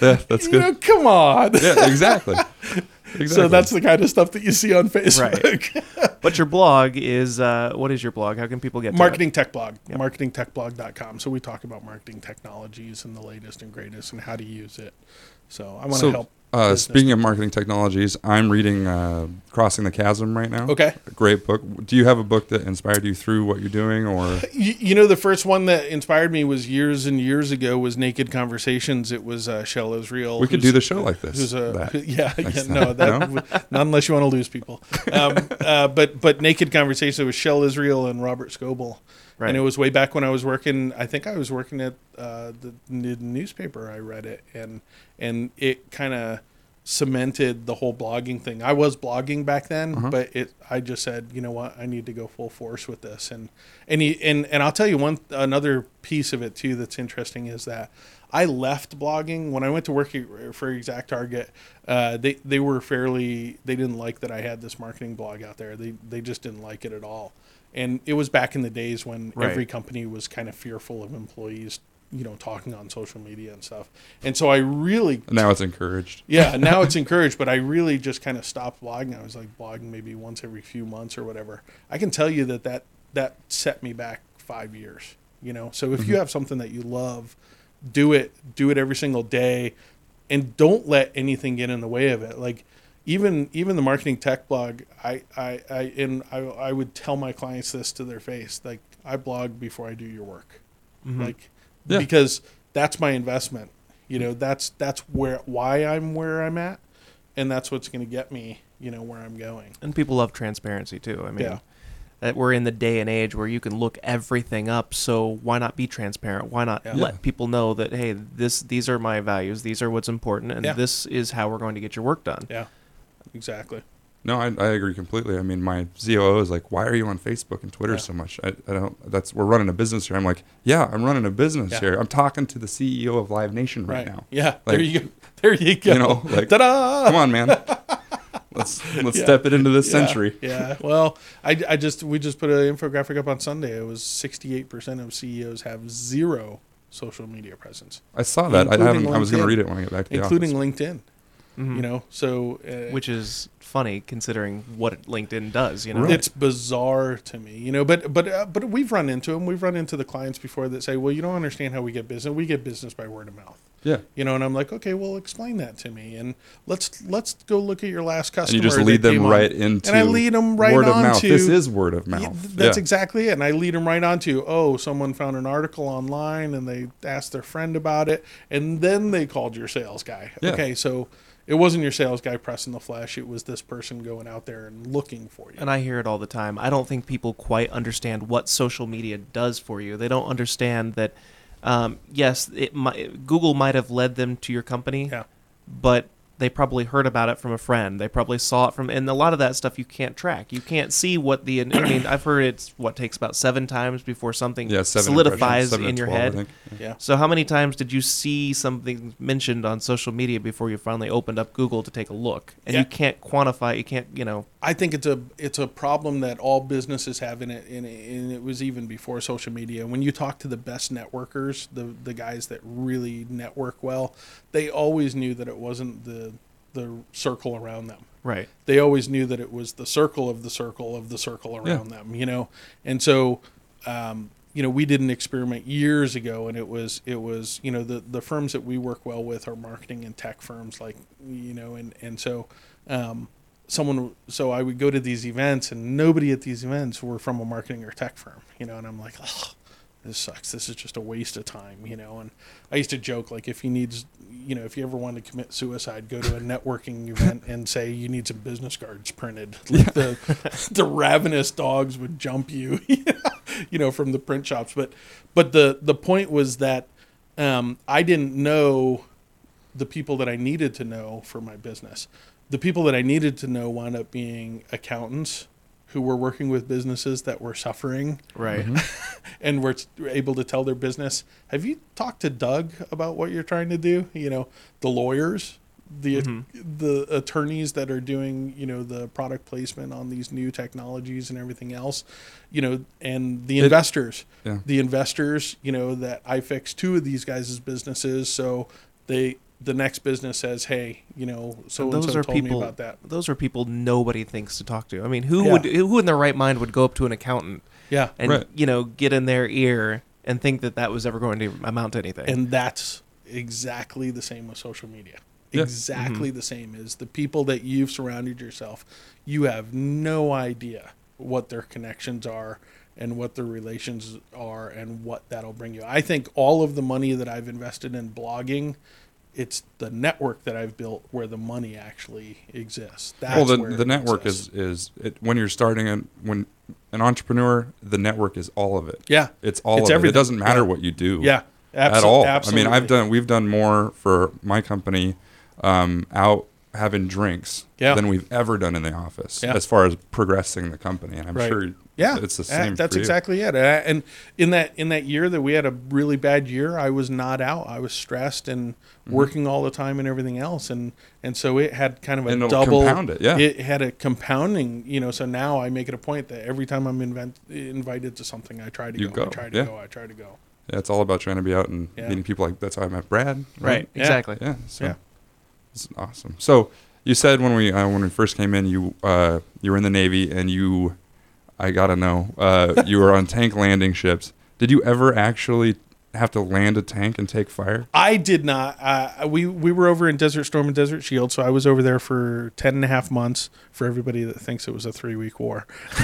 Yeah, that's you good. know, come on. Yeah, exactly. exactly. So that's the kind of stuff that you see on Facebook. Right. But your blog is uh, what is your blog? How can people get to Marketing Tech Blog, Yep. marketingtechblog.com. So we talk about marketing technologies and the latest and greatest and how to use it. So I want to So, help. Uh, speaking of marketing technologies, I'm reading uh, Crossing the Chasm right now. Okay. A great book. Do you have a book that inspired you through what you're doing, or You, you know, the first one that inspired me was years and years ago was Naked Conversations. It was uh, Shel Israel. we could do the show like this? Who's a yeah, yeah no that No? not unless you want to lose people. Um, uh, but but Naked Conversations was Shel Israel and Robert Scoble, Right. and it was way back when I was working. I think I was working at uh, the, newspaper. I read it and and it kind of cemented the whole blogging thing. I was blogging back then, Uh-huh. but it I just said, you know what, I need to go full force with this. And and he, and and I'll tell you one another piece of it too that's interesting is that I left blogging when I went to work for Exact Target. Uh, they they were fairly they didn't like that I had this marketing blog out there. They they just didn't like it at all. And it was back in the days when Right. every company was kind of fearful of employees, you know, talking on social media and stuff. And so I really now it's encouraged. yeah, now it's encouraged, but I really just kind of stopped blogging. I was like blogging maybe once every few months or whatever. I can tell you that that, that set me back five years. You know, so if you mm-hmm. have something that you love, do it. Do it every single day, and don't let anything get in the way of it. Like even even the marketing tech blog, I I, I and I I would tell my clients this to their face. Like I blog before I do your work Mhm. like Yeah. because that's my investment you know that's that's where why i'm where i'm at and that's what's going to get me you know where i'm going and people love transparency too. I mean, Yeah. that we're in the day and age where you can look everything up. So why not be transparent? Why not Yeah. let people know that hey, this these are my values. These are what's important, and this is how we're going to get your work done. yeah exactly No, I, I agree completely. I mean, my COO is like, "Why are you on Facebook and Twitter Yeah. so much?" I, I don't. That's we're running a business here. I'm like, "Yeah, I'm running a business Yeah. here. I'm talking to the CEO of Live Nation right, right, now. yeah Like, there you go there you go you know, like, ta-da Come on, man. let's let's Yeah. step it into this century." yeah well I, I just we just put an infographic up on sunday it was 68% of ceos have zero social media presence I saw that. I haven't. I was going to read it when I get back to the office. including office. linkedin Mhm. you know so uh, which is funny considering what LinkedIn does. You know, Right. It's bizarre to me, you know. But but uh, but we've run into them. We've run into the clients before that say, "Well, you don't understand how we get business. We get business by word of mouth." Yeah, You know, and I'm like, okay, well, explain that to me, and let's let's go look at your last customer. and customer. you just lead them came on. right into and I lead them right word on of mouth. to This is word of mouth. th- that's yeah. exactly it. And I lead them right on to, oh, someone found an article online and they asked their friend about it, and then they called your sales guy. Yeah. Okay, so it wasn't your sales guy pressing the flesh; it was this person going out there and looking for you. and I hear it all the time. I don't think people quite understand what social media does for you. They don't understand that. Um, yes, it might, Google might have led them to your company, Yeah. but they probably heard about it from a friend. They probably saw it from, and a lot of that stuff you can't track. You can't see what the. I mean, I've heard it's what takes about seven times before something yeah, seven solidifies seven in your 12, head. yeah. So, how many times did you see something mentioned on social media before you finally opened up Google to take a look? And Yeah. you can't quantify. You can't, you know. I think it's a it's a problem that all businesses have in it, and it, and it was even before social media. When you talk to the best networkers, the the guys that really network well, they always knew that it wasn't the the circle around them. Right. They always knew that it was the circle of the circle of the circle around them. You know, and so. Um, you know, we did an experiment years ago, and it was it was you know the the firms that we work well with are marketing and tech firms, like you know, and and so um, someone so I would go to these events and nobody at these events were from a marketing or tech firm, you know, and I'm like, oh, this sucks. This is just a waste of time, you know. And I used to joke like if he needs, you know, if you ever want to commit suicide, go to a networking event and say you need some business cards printed. Like the the ravenous dogs would jump you, you know, from the print shops. But but the the point was that um, I didn't know the people that I needed to know for my business. The people that I needed to know wound up being accountants who were working with businesses that were suffering Right. and were able to tell their business, "Have you talked to Doug about what you're trying to do?" You know, the lawyers, the Mhm. the attorneys that are doing you know the product placement on these new technologies and everything else, you know, and the It- investors, Yeah. the investors, you know, that I fixed two of these guys' businesses, so they the next business says, hey, you know, so and those so are told me people. about that. Those are people nobody thinks to talk to. I mean, who Yeah. would who in their right mind would go up to an accountant Yeah, and Right. you know get in their ear and think that that was ever going to amount to anything? and that's exactly the same with social media. Yeah. Exactly mm-hmm. the same is the people that you've surrounded yourself. You have no idea what their connections are and what their relations are and what that'll bring you. I think all of the money that I've invested in blogging, it's the network that I've built where the money actually exists. That's well, the, the network exists. is is it, when you're starting an when an entrepreneur, the network is all of it. yeah, It's all It's of it. It doesn't matter Yeah. what you do. yeah, at all. Absolutely. I mean, I've done we've done more for my company um, out having drinks Yeah. than we've ever done in the office Yeah. as far as progressing the company. And I'm Right. sure Yeah, it's the same. That's for you. exactly it. And in that in that year that we had a really bad year, I was not out. I was stressed and Mm-hmm. working all the time and everything else, and and so it had kind of a And double. compound it, yeah. It had a compounding. You know, so now I make it a point that every time I'm invent, invited to something, I try to You go. I go, try to yeah. go. I try to go. Yeah, it's all about trying to be out and Yeah. meeting people. Like that's how I met Brad. right, Yeah. exactly. Yeah. So Yeah. It's awesome. So you said when we uh, when we first came in, you uh, you were in the Navy and you, I gotta know, uh, you were on tank landing ships. Did you ever actually have to land a tank and take fire? I did not. Uh, we we were over in Desert Storm and Desert Shield, so I was over there for 10 and a half months. For everybody that thinks it was a three week war,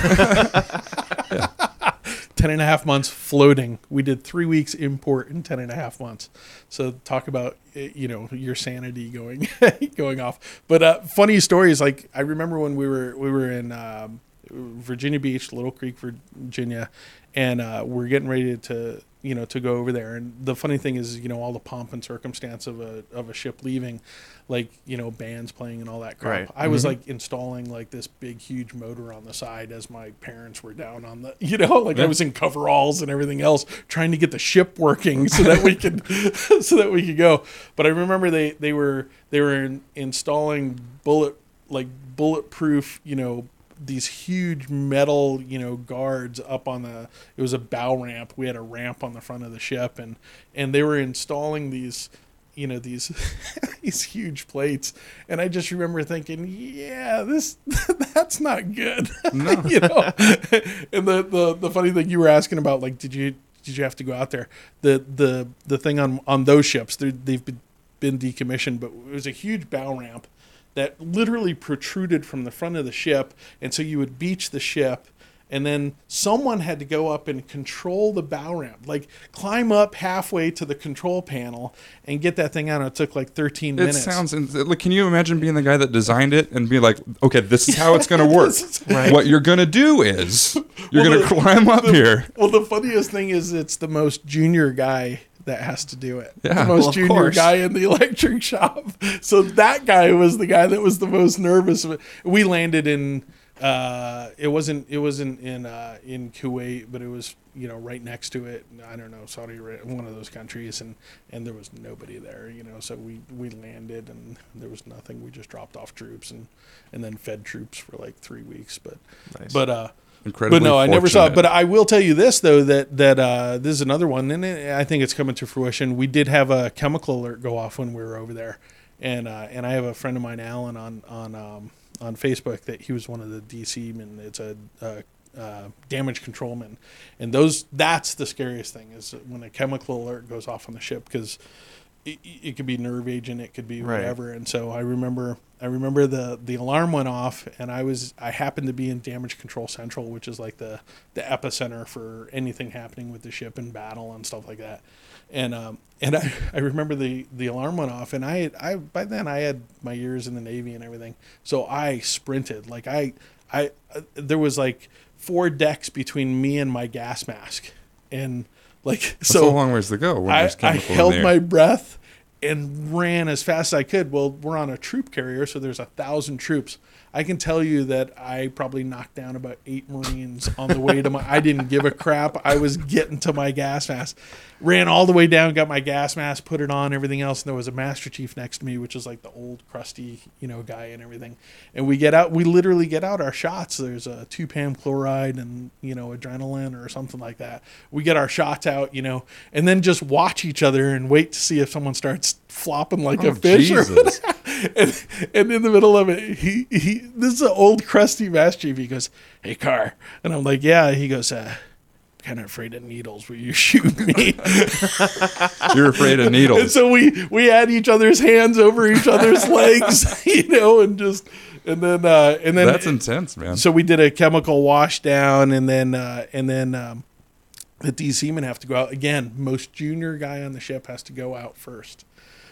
ten and a half months floating. We did three weeks import in ten and a half months. So talk about eh, you know your sanity going going off. But uh, funny stories. Like I remember when we were we were in um, Virginia Beach, Little Creek, Virginia, and uh, we're getting ready to you know to go over there. And the funny thing is, you know, all the pomp and circumstance of a of a ship leaving, like you know, bands playing and all that crap. Right. I was Mhm. like installing like this big huge motor on the side as my parents were down on the you know like I was in coveralls and everything else trying to get the ship working so that we could so that we could go. But I remember they they were they were in, installing bullet like bulletproof you know these huge metal you know guards up on the it was a bow ramp we had a ramp on the front of the ship and and they were installing these you know these these huge plates. And i just remember thinking yeah this that's not good. No. you know? And the, the the funny thing you were asking about like did you did you have to go out there? The the the thing on on those ships they've been, been decommissioned but it was a huge bow ramp that literally protruded from the front of the ship. And so you would beach the ship and then someone had to go up and control the bow ramp like climb up halfway to the control panel and get that thing out it took like 13 It minutes It sounds. Like, can you imagine being the guy that designed it and be like, okay, this is how it's going to work. Is- Right. What you're going to do is you're Well, going to climb up the, here. Well, the funniest thing is it's the most junior guy that has to do it. Yeah. the most Well, junior course. guy in the electric shop. So that guy was the guy that was the most nervous. We landed in. Uh, it wasn't. It wasn't in uh, in Kuwait, but it was you know right next to it. I don't know Saudi Arabia, one of those countries, and and there was nobody there. You know, so we we landed and there was nothing. We just dropped off troops and and then fed troops for like three weeks. But Nice. but uh, Incredibly but no, I never saw it. But I will tell you this though that that uh, this is another one, and it, I think it's coming to fruition. We did have a chemical alert go off when we were over there, and uh, and I have a friend of mine, Alan, on on um, on Facebook that he was one of the DC men. It's a uh, uh, damage controlman, and those that's the scariest thing is when a chemical alert goes off on the ship because it, it could be nerve agent, it could be Right. whatever. And so I remember, I remember the the alarm went off, and I was I happened to be in Damage Control Central, which is like the the epicenter for anything happening with the ship in battle and stuff like that. And um and I, I remember the the alarm went off, and I I by then I had my years in the Navy and everything, so I sprinted like I I uh, there was like four decks between me and my gas mask, and like That's a so long ways to go. When I, I held my breath and ran as fast as I could. Well, we're on a troop carrier, so there's a thousand troops. I can tell you that I probably knocked down about eight Marines on the way to my. I didn't give a crap. I was getting to my gas mask, ran all the way down, got my gas mask, put it on, everything else. And there was a Master Chief next to me, which is like the old crusty, you know, guy and everything. And we get out. We literally get out our shots. There's a two pam chloride and you know adrenaline or something like that. We get our shots out, you know, and then just watch each other and wait to see if someone starts flopping like Oh, a fish. And, and in the middle of it, he, he this is an old crusty Master Chief. He goes, "Hey, Karr," and I'm like, "Yeah." He goes, uh, "Kind of afraid of needles. Will you shoot me?" You're afraid of needles. and so we we had each other's hands over each other's legs, you know, and just and then uh, and then That's intense, man. so we did a chemical wash down, and then uh, and then um, the DC men have to go out again. Most junior guy on the ship has to go out first.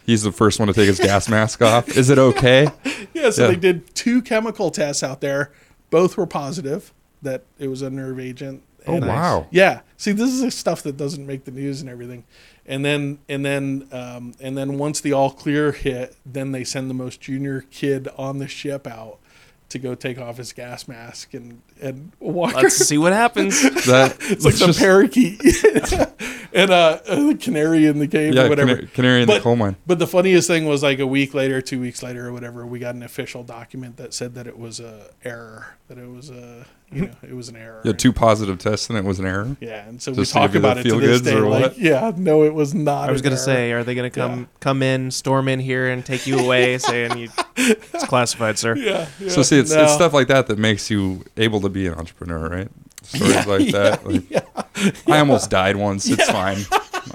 He's the first one to take his gas mask off. Is it okay? Yeah, so Yeah. they did two chemical tests out there. Both were positive that it was a nerve agent. Oh And, uh, wow. Yeah. See, this is the stuff that doesn't make the news and everything. And then and then um, and then once the all clear hit, then they send the most junior kid on the ship out to go take off his gas mask and and walk. Let's see what happens. That it's like the just- parakeet and uh, the canary in the cave Yeah, or whatever. canary, canary in the coal mine. But the funniest thing was like a week later, two weeks later, or whatever, we got an official document that said that it was a error, that it was a you know it was an error. You had two positive tests and it was an error. yeah, and so Just we to talk give you the about it to feel this day. or Like, what? yeah, no, it was not. I was gonna error. say, are they gonna come Yeah. come in, storm in here, and take you away, saying you it's classified, sir? Yeah. yeah So see, it's, no. it's stuff like that that makes you able to be an entrepreneur, right? Stories like that. Like, I almost died once. It's fine.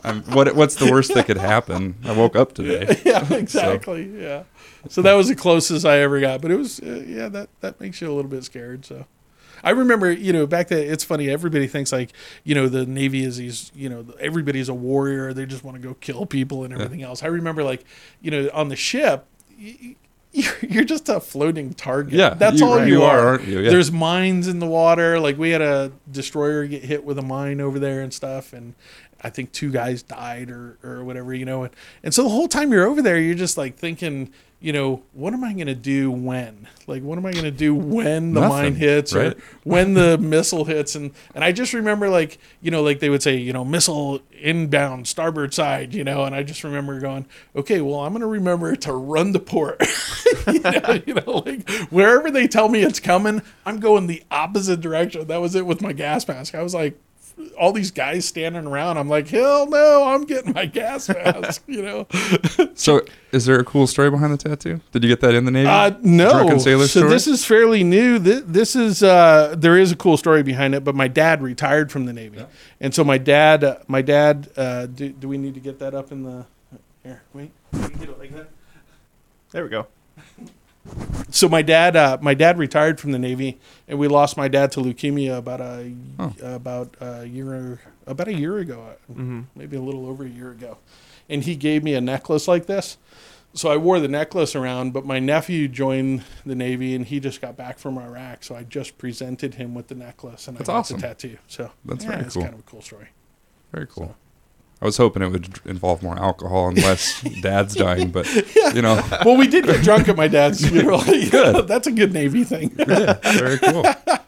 I'm, what what's the worst that could happen? I woke up today. yeah, exactly. Yeah. So that was the closest I ever got, but it was uh, yeah that that makes you a little bit scared. So I remember you know back then it's funny everybody thinks like you know the Navy is these you know everybody's a warrior they just want to go kill people and everything else. I remember like you know on the ship. y- You're just a floating target. Yeah, that's you- all you, You are. are, aren't you? Yeah. There's mines in the water. Like we had a destroyer get hit with a mine over there and stuff, and I think two guys died or or whatever, you know. And, and so the whole time you're over there, you're just like thinking, you know, what am I going to do when? Like, what am I going to do when the Nothing, mine hits or when the missile hits? And and I just remember like, you know, like they would say, you know, missile inbound, starboard side, you know. And I just remember going, okay, well, I'm going to remember to run the port. you, know, you know, like wherever they tell me it's coming, I'm going the opposite direction. That was it with my gas mask. I was like, all these guys standing around. I'm like, hell no, I'm getting my gas mask. You know, So, is there a cool story behind the tattoo? Did you get that in the Navy? uh, no. Drunken sailor so story? this is fairly new. This, this is uh, there is a cool story behind it. But my dad retired from the Navy, and so my dad, uh, my dad, uh, do, do we need to get that up in the? Here, wait. Can you get it like that? There we go. So my dad uh, my dad retired from the navy and we lost my dad to leukemia about a Oh. about a year about a year ago uh, hmm maybe a little over a year ago and he gave me a necklace like this so i wore the necklace around but my nephew joined the navy and he just got back from iraq so i just presented him with the necklace and That's i got awesome. the tattoo so That's yeah, cool. kind of a cool story Very cool. I was hoping it would involve more alcohol and less dads dying, but you know, well we did get drunk at my dad's funeral Good. that's a good navy thing yeah, very cool.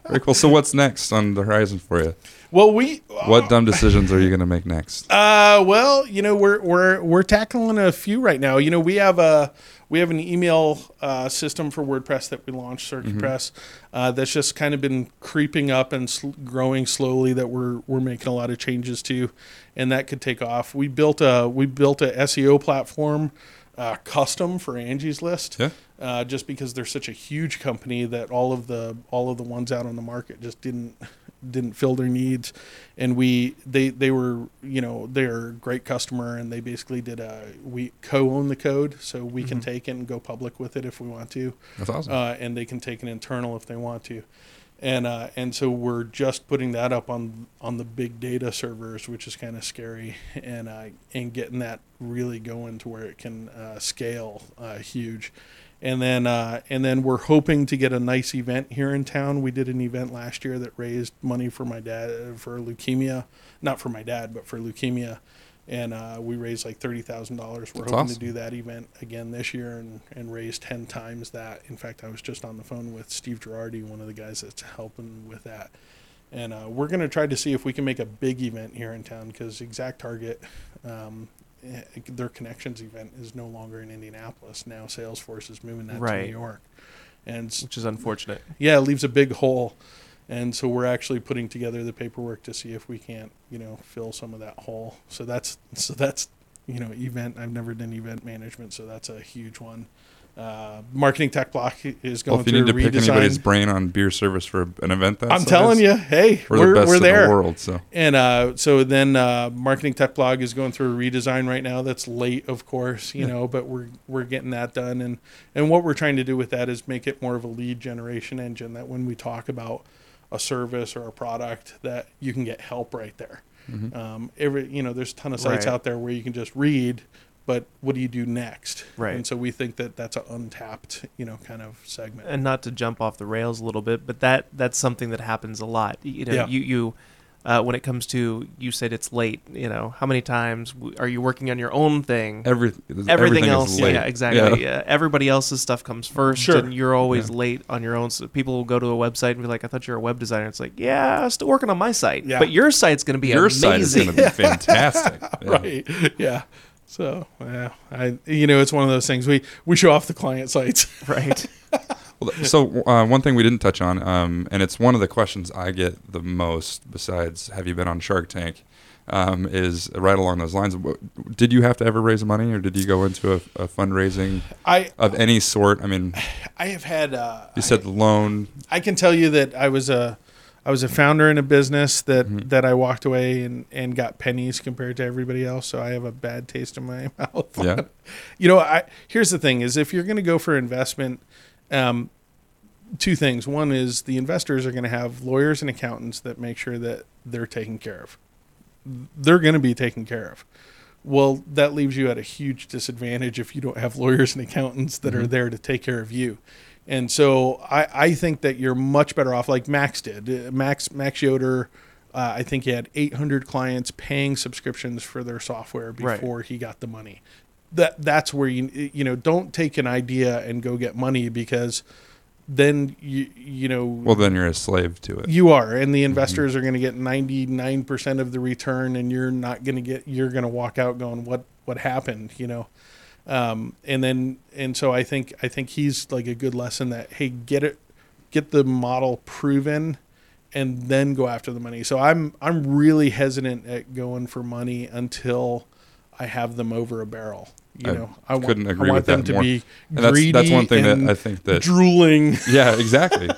Very cool. So, what's next on the horizon for you? well we What dumb decisions are you going to make next? Uh, well, you know, we're we're we're tackling a few right now. You know, we have a we have an email uh, system for WordPress that we launched, CircuPress, uh, that's just kind of been creeping up and sl- growing slowly. That we're we're making a lot of changes to, and that could take off. We built a we built a SEO platform. Uh, custom for Angie's List, Yeah. uh, just because they're such a huge company that all of the all of the ones out on the market just didn't didn't fill their needs and we they they were you know they're a great customer and they basically did a we co-own the code so we can take it and go public with it if we want to That's awesome. uh, and they can take an internal if they want to and uh, and so we're just putting that up on on the big data servers which is kind of scary and uh, and getting that really going to where it can uh, scale uh, huge and then uh, and then we're hoping to get a nice event here in town. We did an event last year that raised money for my dad for leukemia, not for my dad, but for leukemia. And uh, we raised like thirty thousand dollars. We're That's hoping awesome. to do that event again this year and, and raise ten times that. In fact, I was just on the phone with Steve Girardi, one of the guys that's helping with that, and uh, we're going to try to see if we can make a big event here in town because Exact Target. Um, eh, their connections event is no longer in Indianapolis. Now Salesforce is moving that to New York. And which is unfortunate. yeah, it leaves a big hole. And so we're actually putting together the paperwork to see if we can't, you know, fill some of that hole. So that's so that's you know event. I've never done event management, so that's a huge one. Uh, marketing tech blog is going Well, if you through need to a pick anybody's brain on beer service for an event that I'm size, telling you, hey, we're, we're the best we're in there. the world. So And uh, so then uh, marketing tech blog is going through a redesign right now. That's late, of course, you Yeah. know, but we're we're getting that done. And and what we're trying to do with that is make it more of a lead generation engine. That when we talk about a service or a product, that you can get help right there. mhm. Um, every you know, there's a ton of sites Right. out there where you can just read, but what do you do next? Right. And so we think that that's an untapped, you know, kind of segment. and not to jump off the rails a little bit, but that that's something that happens a lot. You know, Yeah. you you uh, when it comes to you said it's late. You know, how many times w- are you working on your own thing? Every, Everything, everything else, is late. yeah, exactly. Yeah. Yeah. everybody else's stuff comes first, Sure. and you're always Yeah. late on your own. So people will go to a website and be like, "I thought you're a web designer." It's like, "Yeah, I'm still working on my site, Yeah. but your site's going to be amazing. Your site is going to be fantastic. Yeah. right yeah so yeah i you know it's one of those things we we show off the client sites right. Well, so uh, one thing we didn't touch on, um, and it's one of the questions I get the most, besides "Have you been on Shark Tank?" Um, is right along those lines. Did you have to ever raise money, or did you go into a, a fundraising i of any sort? I mean, i have had uh you said the loan. I can tell you that I was a I was a founder in a business that Mhm. that I walked away and and got pennies compared to everybody else, so I have a bad taste in my mouth. Yeah. you know, I here's the thing: is if you're going to go for investment, um, two things. One is the investors are going to have lawyers and accountants that make sure that they're taken care of. They're going to be taken care of. Well, that leaves you at a huge disadvantage if you don't have lawyers and accountants that are Mhm. there to take care of you. And so I, I think that you're much better off like Max did. Uh, Max Max Yoder, uh, I think he had 800 clients paying subscriptions for their software Right. before he got the money. That that's where you you know don't take an idea and go get money because then you you know Well, then you're a slave to it. you are and the investors are going to get 99% of the return and you're not going to get you're going to walk out going what what happened? You know? Um, and then and so i think i think he's like a good lesson that hey get it get the model proven and then go after the money. So i'm i'm really hesitant at going for money until i have them over a barrel you I know i couldn't agree I want with them that to more. be And that's that's one thing that I think that drooling yeah, exactly.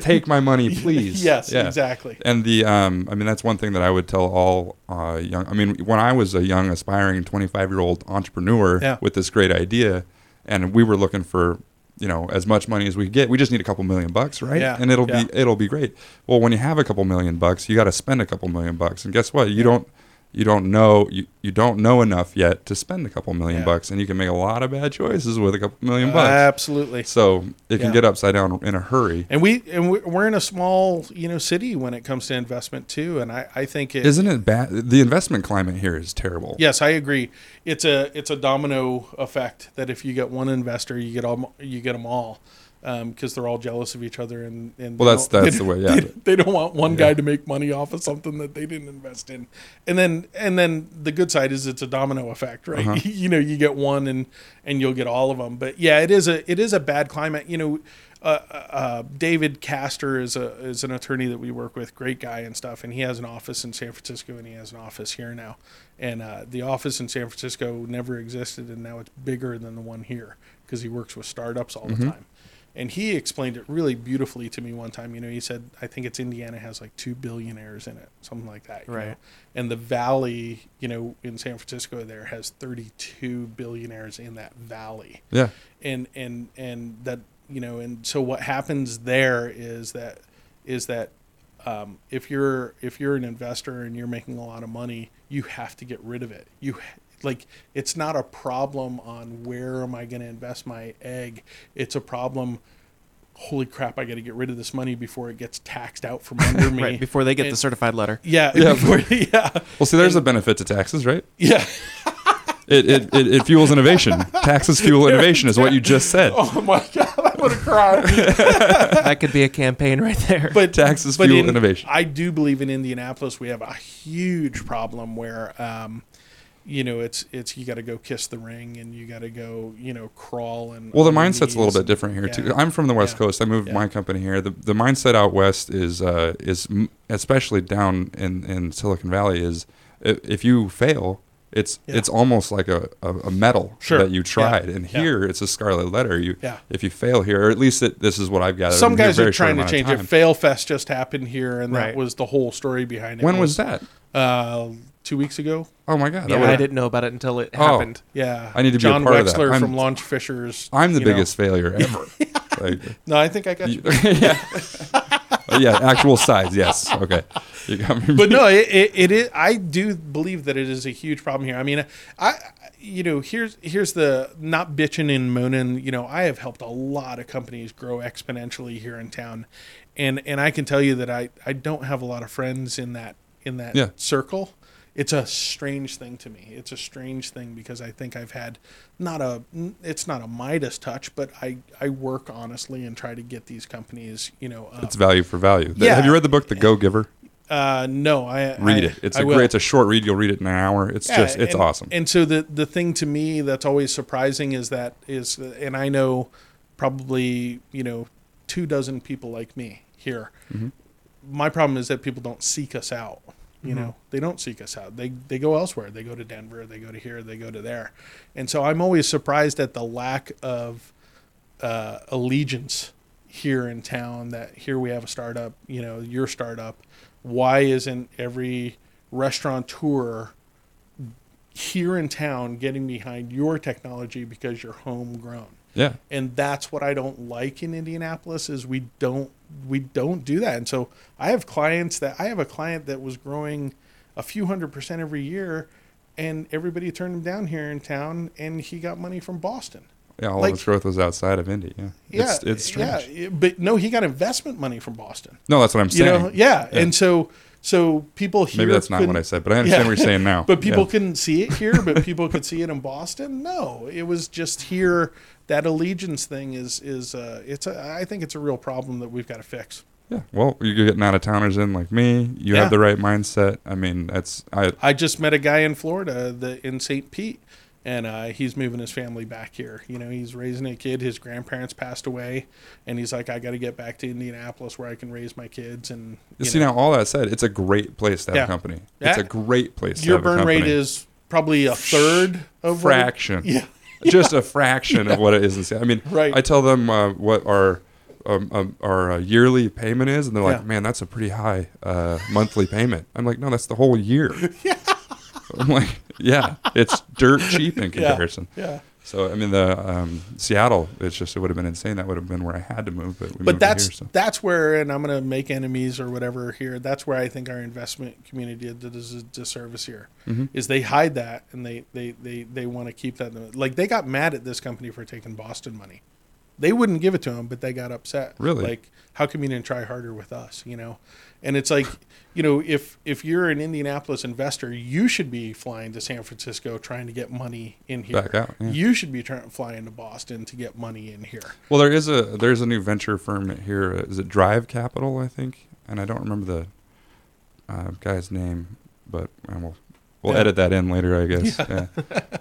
Take my money, please. yes Yeah. exactly And the, um, I mean, that's one thing that I would tell all uh, young. I mean, when I was a young, aspiring 25 year old entrepreneur Yeah. with this great idea, and we were looking for, you know, as much money as we could get. We just need a couple million bucks, right? Yeah. And it'll Yeah. be it'll be great. Well, when you have a couple million bucks, you got to spend a couple million bucks, and guess what? You don't. You don't know you, you don't know enough yet to spend a couple million Yeah. bucks, and you can make a lot of bad choices with a couple million bucks. absolutely So it can get upside down in a hurry. And we and we- we're in a small you know city when it comes to investment too, and I I think it. Isn't it bad? The investment climate here is terrible. Yes, I agree. It's a it's a domino effect that if you get one investor, you get all you get them all because they're all jealous of each other and, and Well, that's- that's they, the way, yeah. they, they don't want one Yeah. guy to make money off of something that they didn't invest in, and then and then the good side is it's a domino effect, right? Uh-huh. you know, you get one and and you'll get all of them. But yeah, it is a it is a bad climate. You know, uh, uh, David Castor is a is an attorney that we work with, great guy and stuff, and he has an office in San Francisco and he has an office here now. And uh, the office in San Francisco never existed, and now it's bigger than the one here because he works with startups all the Mhm. time. And he explained it really beautifully to me one time. You know, he said, I think it's Indiana has like two billionaires in it, something like that. Right. know? And the valley, you know, in San Francisco there has 32 billionaires in that valley Yeah. and and and that you know and so what happens there is that is that um, if you're if you're an investor and you're making a lot of money you have to get rid of it you like it's not a problem on where am i going to invest my egg it's a problem holy crap, I got to get rid of this money before it gets taxed out from under me. Right before they get the certified letter. Yeah, Yeah. before- yeah, Well, see, there's a benefit to taxes, right? yeah. It, it, it, it fuels innovation. Taxes fuel innovation is what you just said. Oh my god, I'm gonna cry. that could be a campaign right there. but Taxes but fuel in- innovation. I do believe in Indianapolis we have a huge problem where, um, you know, it's it's you got to go kiss the ring and you got to go, you know, crawl and. Well, the mindset's a little bit different here too. I'm from the West Yeah. Coast. I moved Yeah. my company here. The the mindset out west is uh, is especially down in, in Silicon Valley is if, if you fail, it's Yeah. it's almost like a, a, a medal Sure. that you Yeah. tried. And Yeah. here it's a scarlet letter. You Yeah. if you fail here, or at least it, this is what I've gathered. Some in a guys are trying to change it. time. Fail Fest just happened here, and that was the whole story behind it. When was that? Uh, two weeks ago. Oh my god! yeah, I I didn't know about it until it happened. Oh. happened. Yeah, I need to be a John part of that. Wechsler I'm- from Launch Fishers. I'm the you know. biggest failure ever. like, No, I think I got you. yeah. Uh, yeah, actual size. Yes. Okay. You got me. but no, it, it, it is. I do believe that it is a huge problem here. I mean, I, you know, here's here's the not bitching and moaning. You know, I have helped a lot of companies grow exponentially here in town, and and I can tell you that I I don't have a lot of friends in that in that Yeah. circle. It's a strange thing to me. It's a strange thing because I think I've had not a it's not a Midas touch, but I I work honestly and try to get these companies, you know. It's value for value. Yeah. Have you read the book The Go Giver? uh no, I Read I- it. It's I a will. great. It's a short read. You'll read it in an hour. It's Yeah, just. It's and- awesome. And so the the thing to me that's always surprising is that is, and I know probably you know two dozen people like me here. Mm-hmm. My problem is that people don't seek us out. You Mm-hmm. know, they don't seek us out. They they go elsewhere. They go to Denver. They go to here. They go to there. And so I'm always surprised at the lack of uh, allegiance here in town. That here we have a startup. You know, your startup. Why isn't every restaurateur here in town getting behind your technology because you're homegrown? yeah. and that's what I don't like in Indianapolis is we don't we don't do that. And so I have clients that I have a client that was growing a few hundred percent every year, and everybody turned him down here in town, and he got money from Boston. Yeah. All like- of its growth was outside of Indy. Yeah. Yeah, It's, it's strange. yeah, but no, he got investment money from Boston. No, that's what I'm You saying. know, yeah. Yeah. and so so people here Maybe that's not what I said, but I understand Yeah. what you're saying now. But people Yeah. couldn't see it here, but people could see it in Boston. No, it was just here. That allegiance thing is is uh, it's a, I think it's a real problem that we've got to fix. Yeah. Well, you're getting out of towners in like me. You Yeah. have the right mindset. I mean, that's I. I just met a guy in Florida, the in St. Pete, and uh, he's moving his family back here. You know, he's raising a kid. His grandparents passed away, and he's like, I got to get back to Indianapolis where I can raise my kids. And You see know, now, all that said, it's a great place to have Yeah. a company. It's Yeah. a great place. to your have a company. Your burn rate is probably a third of what it- fraction. Yeah, just a fraction of what it is. I mean, Right. I tell them uh, what our um, um, our uh, yearly payment is, and they're like, Yeah. "Man, that's a pretty high uh, monthly payment." I'm like, "No, that's the whole year." yeah. I'm like, "Yeah, it's dirt cheap in comparison." yeah. yeah. So I mean, the um, Seattle, it's just it would have been insane. That would have been where I had to move, but but that's here. So. that's where and i'm going to make enemies or whatever here that's where i think our investment community does a disservice here is Mm-hmm. they hide that and they they they, they want to keep that like they got mad at this company for taking boston money they wouldn't give it to him, but they got upset Really? like how come you didn't try harder with us you know and it's like you know if if you're an indianapolis investor you should be flying to san francisco trying to get money in here Back out, yeah. you should be trying flying to boston to get money in here Well, there is a there's a new venture firm here. uh, it Drive Capital? I think, and I don't remember the uh, guy's name, but uh, we'll we'll Yeah. edit that in later, I guess. Yeah.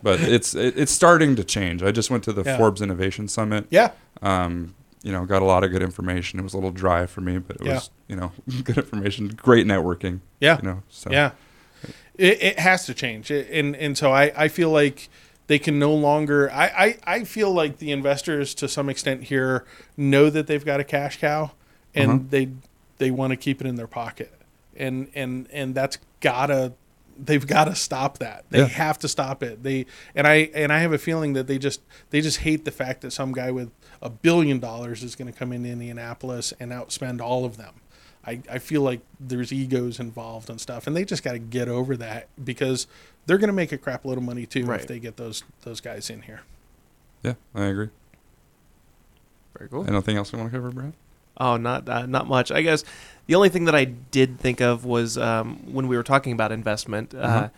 but it's it, it's starting to change. I just went to the Yeah. Forbes Innovation Summit. yeah Um, you know, got a lot of good information. It was a little dry for me, but it Yeah. was you know good information, great networking. yeah You know, so Yeah, it, it has to change, It- and and so I, I feel like they can no longer. I, I I feel like the investors to some extent here know that they've got a cash cow, and Uh-huh. they they want to keep it in their pocket, and and and that's gotta. They've got to stop that. They Yeah. have to stop it. They and I and I have a feeling that they just they just hate the fact that some guy with a billion dollars is going to come into Indianapolis and outspend all of them. I, I feel like there's egos involved and stuff, and they just got to get over that because they're going to make a crap load of money too Right. if they get those those guys in here. yeah, I agree. Very cool. Anything else you want to cover, Brad? Oh, not uh, not much. I guess the only thing that I did think of was um, when we were talking about investment, uh, Mhm.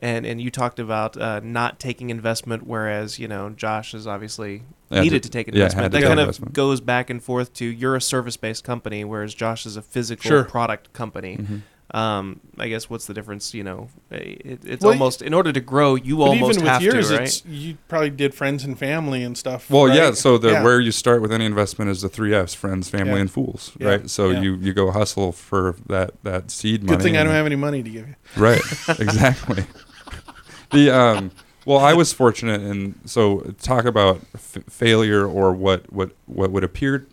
and and you talked about uh, not taking investment, whereas you know Josh is obviously Yeah, needed to- to take investment. to that kind of investment. goes back and forth to you're a service based company, whereas Josh is a physical Sure. product company. Mhm. Um, I guess what's the difference? You know, it, it's Well, almost in order to grow, you But almost even with have yours, to, right? it's you probably did friends and family and stuff. Well, right? yeah. So the Yeah. where you start with any investment is the three F's: friends, family, Yeah. and fools. Yeah. Right. So Yeah. you you go hustle for that that seed money. Good thing I don't have any money to give you. Right. Exactly. the um. Well, I was fortunate, and so talk about f- failure or what what what would appear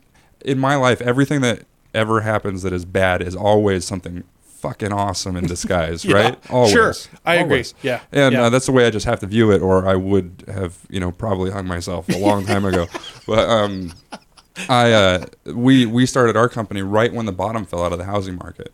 in my life. Everything that ever happens that is bad is always something fucking awesome in disguise, Yeah. right? Always. Sure, I agree. Yeah, And yeah. uh, that's the way I just have to view it, or I would have, you know, probably hung myself a long time ago. But um, I uh, we we started our company right when the bottom fell out of the housing market.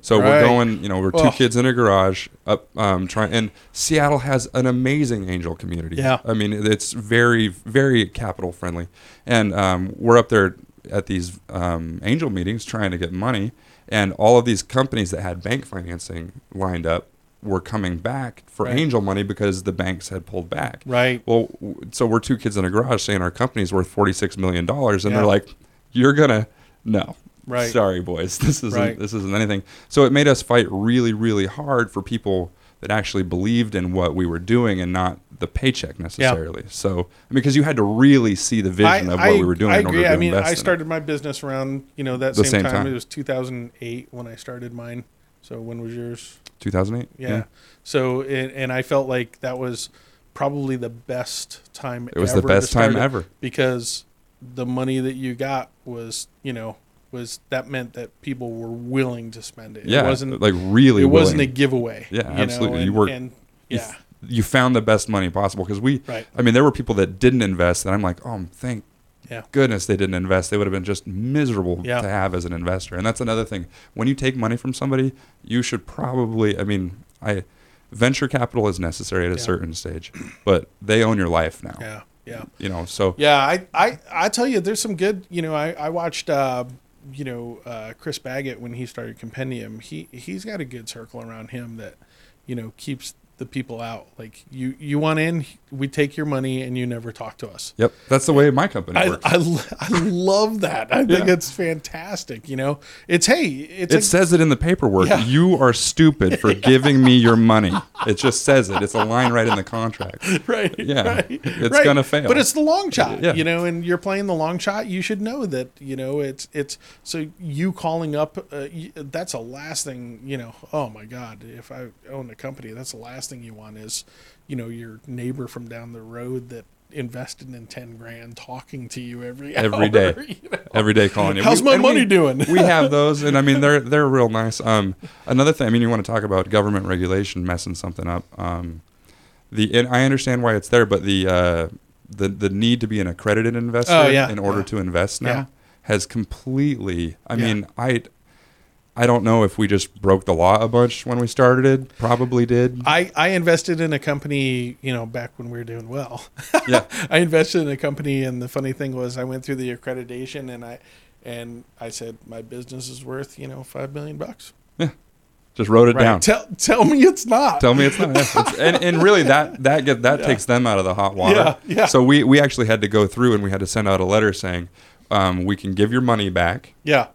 So we're going, you know, we're two Oh. kids in a garage up um, trying, and Seattle has an amazing angel community. Yeah. I mean, it's very very capital friendly, and um, we're up there at these um, angel meetings trying to get money, and all of these companies that had bank financing lined up were coming back for Right. angel money because the banks had pulled back. right. Well, so we're two kids in a garage saying our company's worth forty six million dollars, and Yeah. they're like, "You're gonna no, Right. Sorry, boys, this isn't Right. this isn't anything." So it made us fight really, really hard for people that actually believed in what we were doing and not the paycheck necessarily. So I mean, because you had to really see the vision of what we were doing I in order agree. I mean, I started my business around you know that same, same time. time. It was 2008 when I started mine. So when was yours? 2008. Yeah. So and, and I felt like that was probably the best time. It was the best time ever. because the money that you got was you know was that meant that people were willing to spend it. Yeah, It wasn't like really. it wasn't a giveaway. Yeah, you absolutely. Know? You And, were- and you yeah, f- you found the best money possible because we right. I mean, there were people that didn't invest, and I'm like, oh, thank Yeah. goodness they didn't invest. They would have been just miserable Yeah. to have as an investor. And that's another thing. When you take money from somebody, you should probably. I mean, I venture capital is necessary at a Yeah. certain stage, but they own your life now. Yeah. Yeah. You know, so Yeah, I, I, I tell you, there's some good. You know, I, I watched, uh, you know, uh, Chris Baggott when he started Compendium. He he's got a good circle around him that, you know, keeps the people out. Like you, you want in, we take your money, and you never talk to us. yep, that's the way my company I, works. I, lo- I love that. I think Yeah. it's fantastic. You know, it's hey, it's it a, says it in the paperwork. Yeah. You are stupid for giving me your money. It just says it. It's a line right in the contract. right. Yeah, right, it's right. gonna fail. But it's the long shot, Yeah. you know, and you're playing the long shot. You should know that, you know, it's it's so you calling up. Uh, that's the last thing, you know. Oh my God, if I own a company, that's the last thing you want is, you know, your neighbor from down the road that invested in ten grand talking to you every Every hour, day. you know? Every day calling you. How's We- my money we- doing? we have those, and I mean they're they're real nice. Um, another thing, I mean, you want to talk about government regulation messing something up. Um, the and I understand why it's there, but the uh, the the need to be an accredited investor Oh, yeah, in order yeah. to invest now Yeah. has completely. I mean, I. I don't know if we just broke the law a bunch when we started it. Probably did. I, I invested in a company, you know, back when we were doing well. Yeah. I invested in a company, and the funny thing was, I went through the accreditation, and I, and I said my business is worth, you know, five million bucks. Yeah. Just wrote it down. Tell tell me it's not. Tell me it's not. It's- and, and really, that that get that Yeah. takes them out of the hot water. Yeah, yeah. So we we actually had to go through and we had to send out a letter saying, um, we can give your money back, yeah,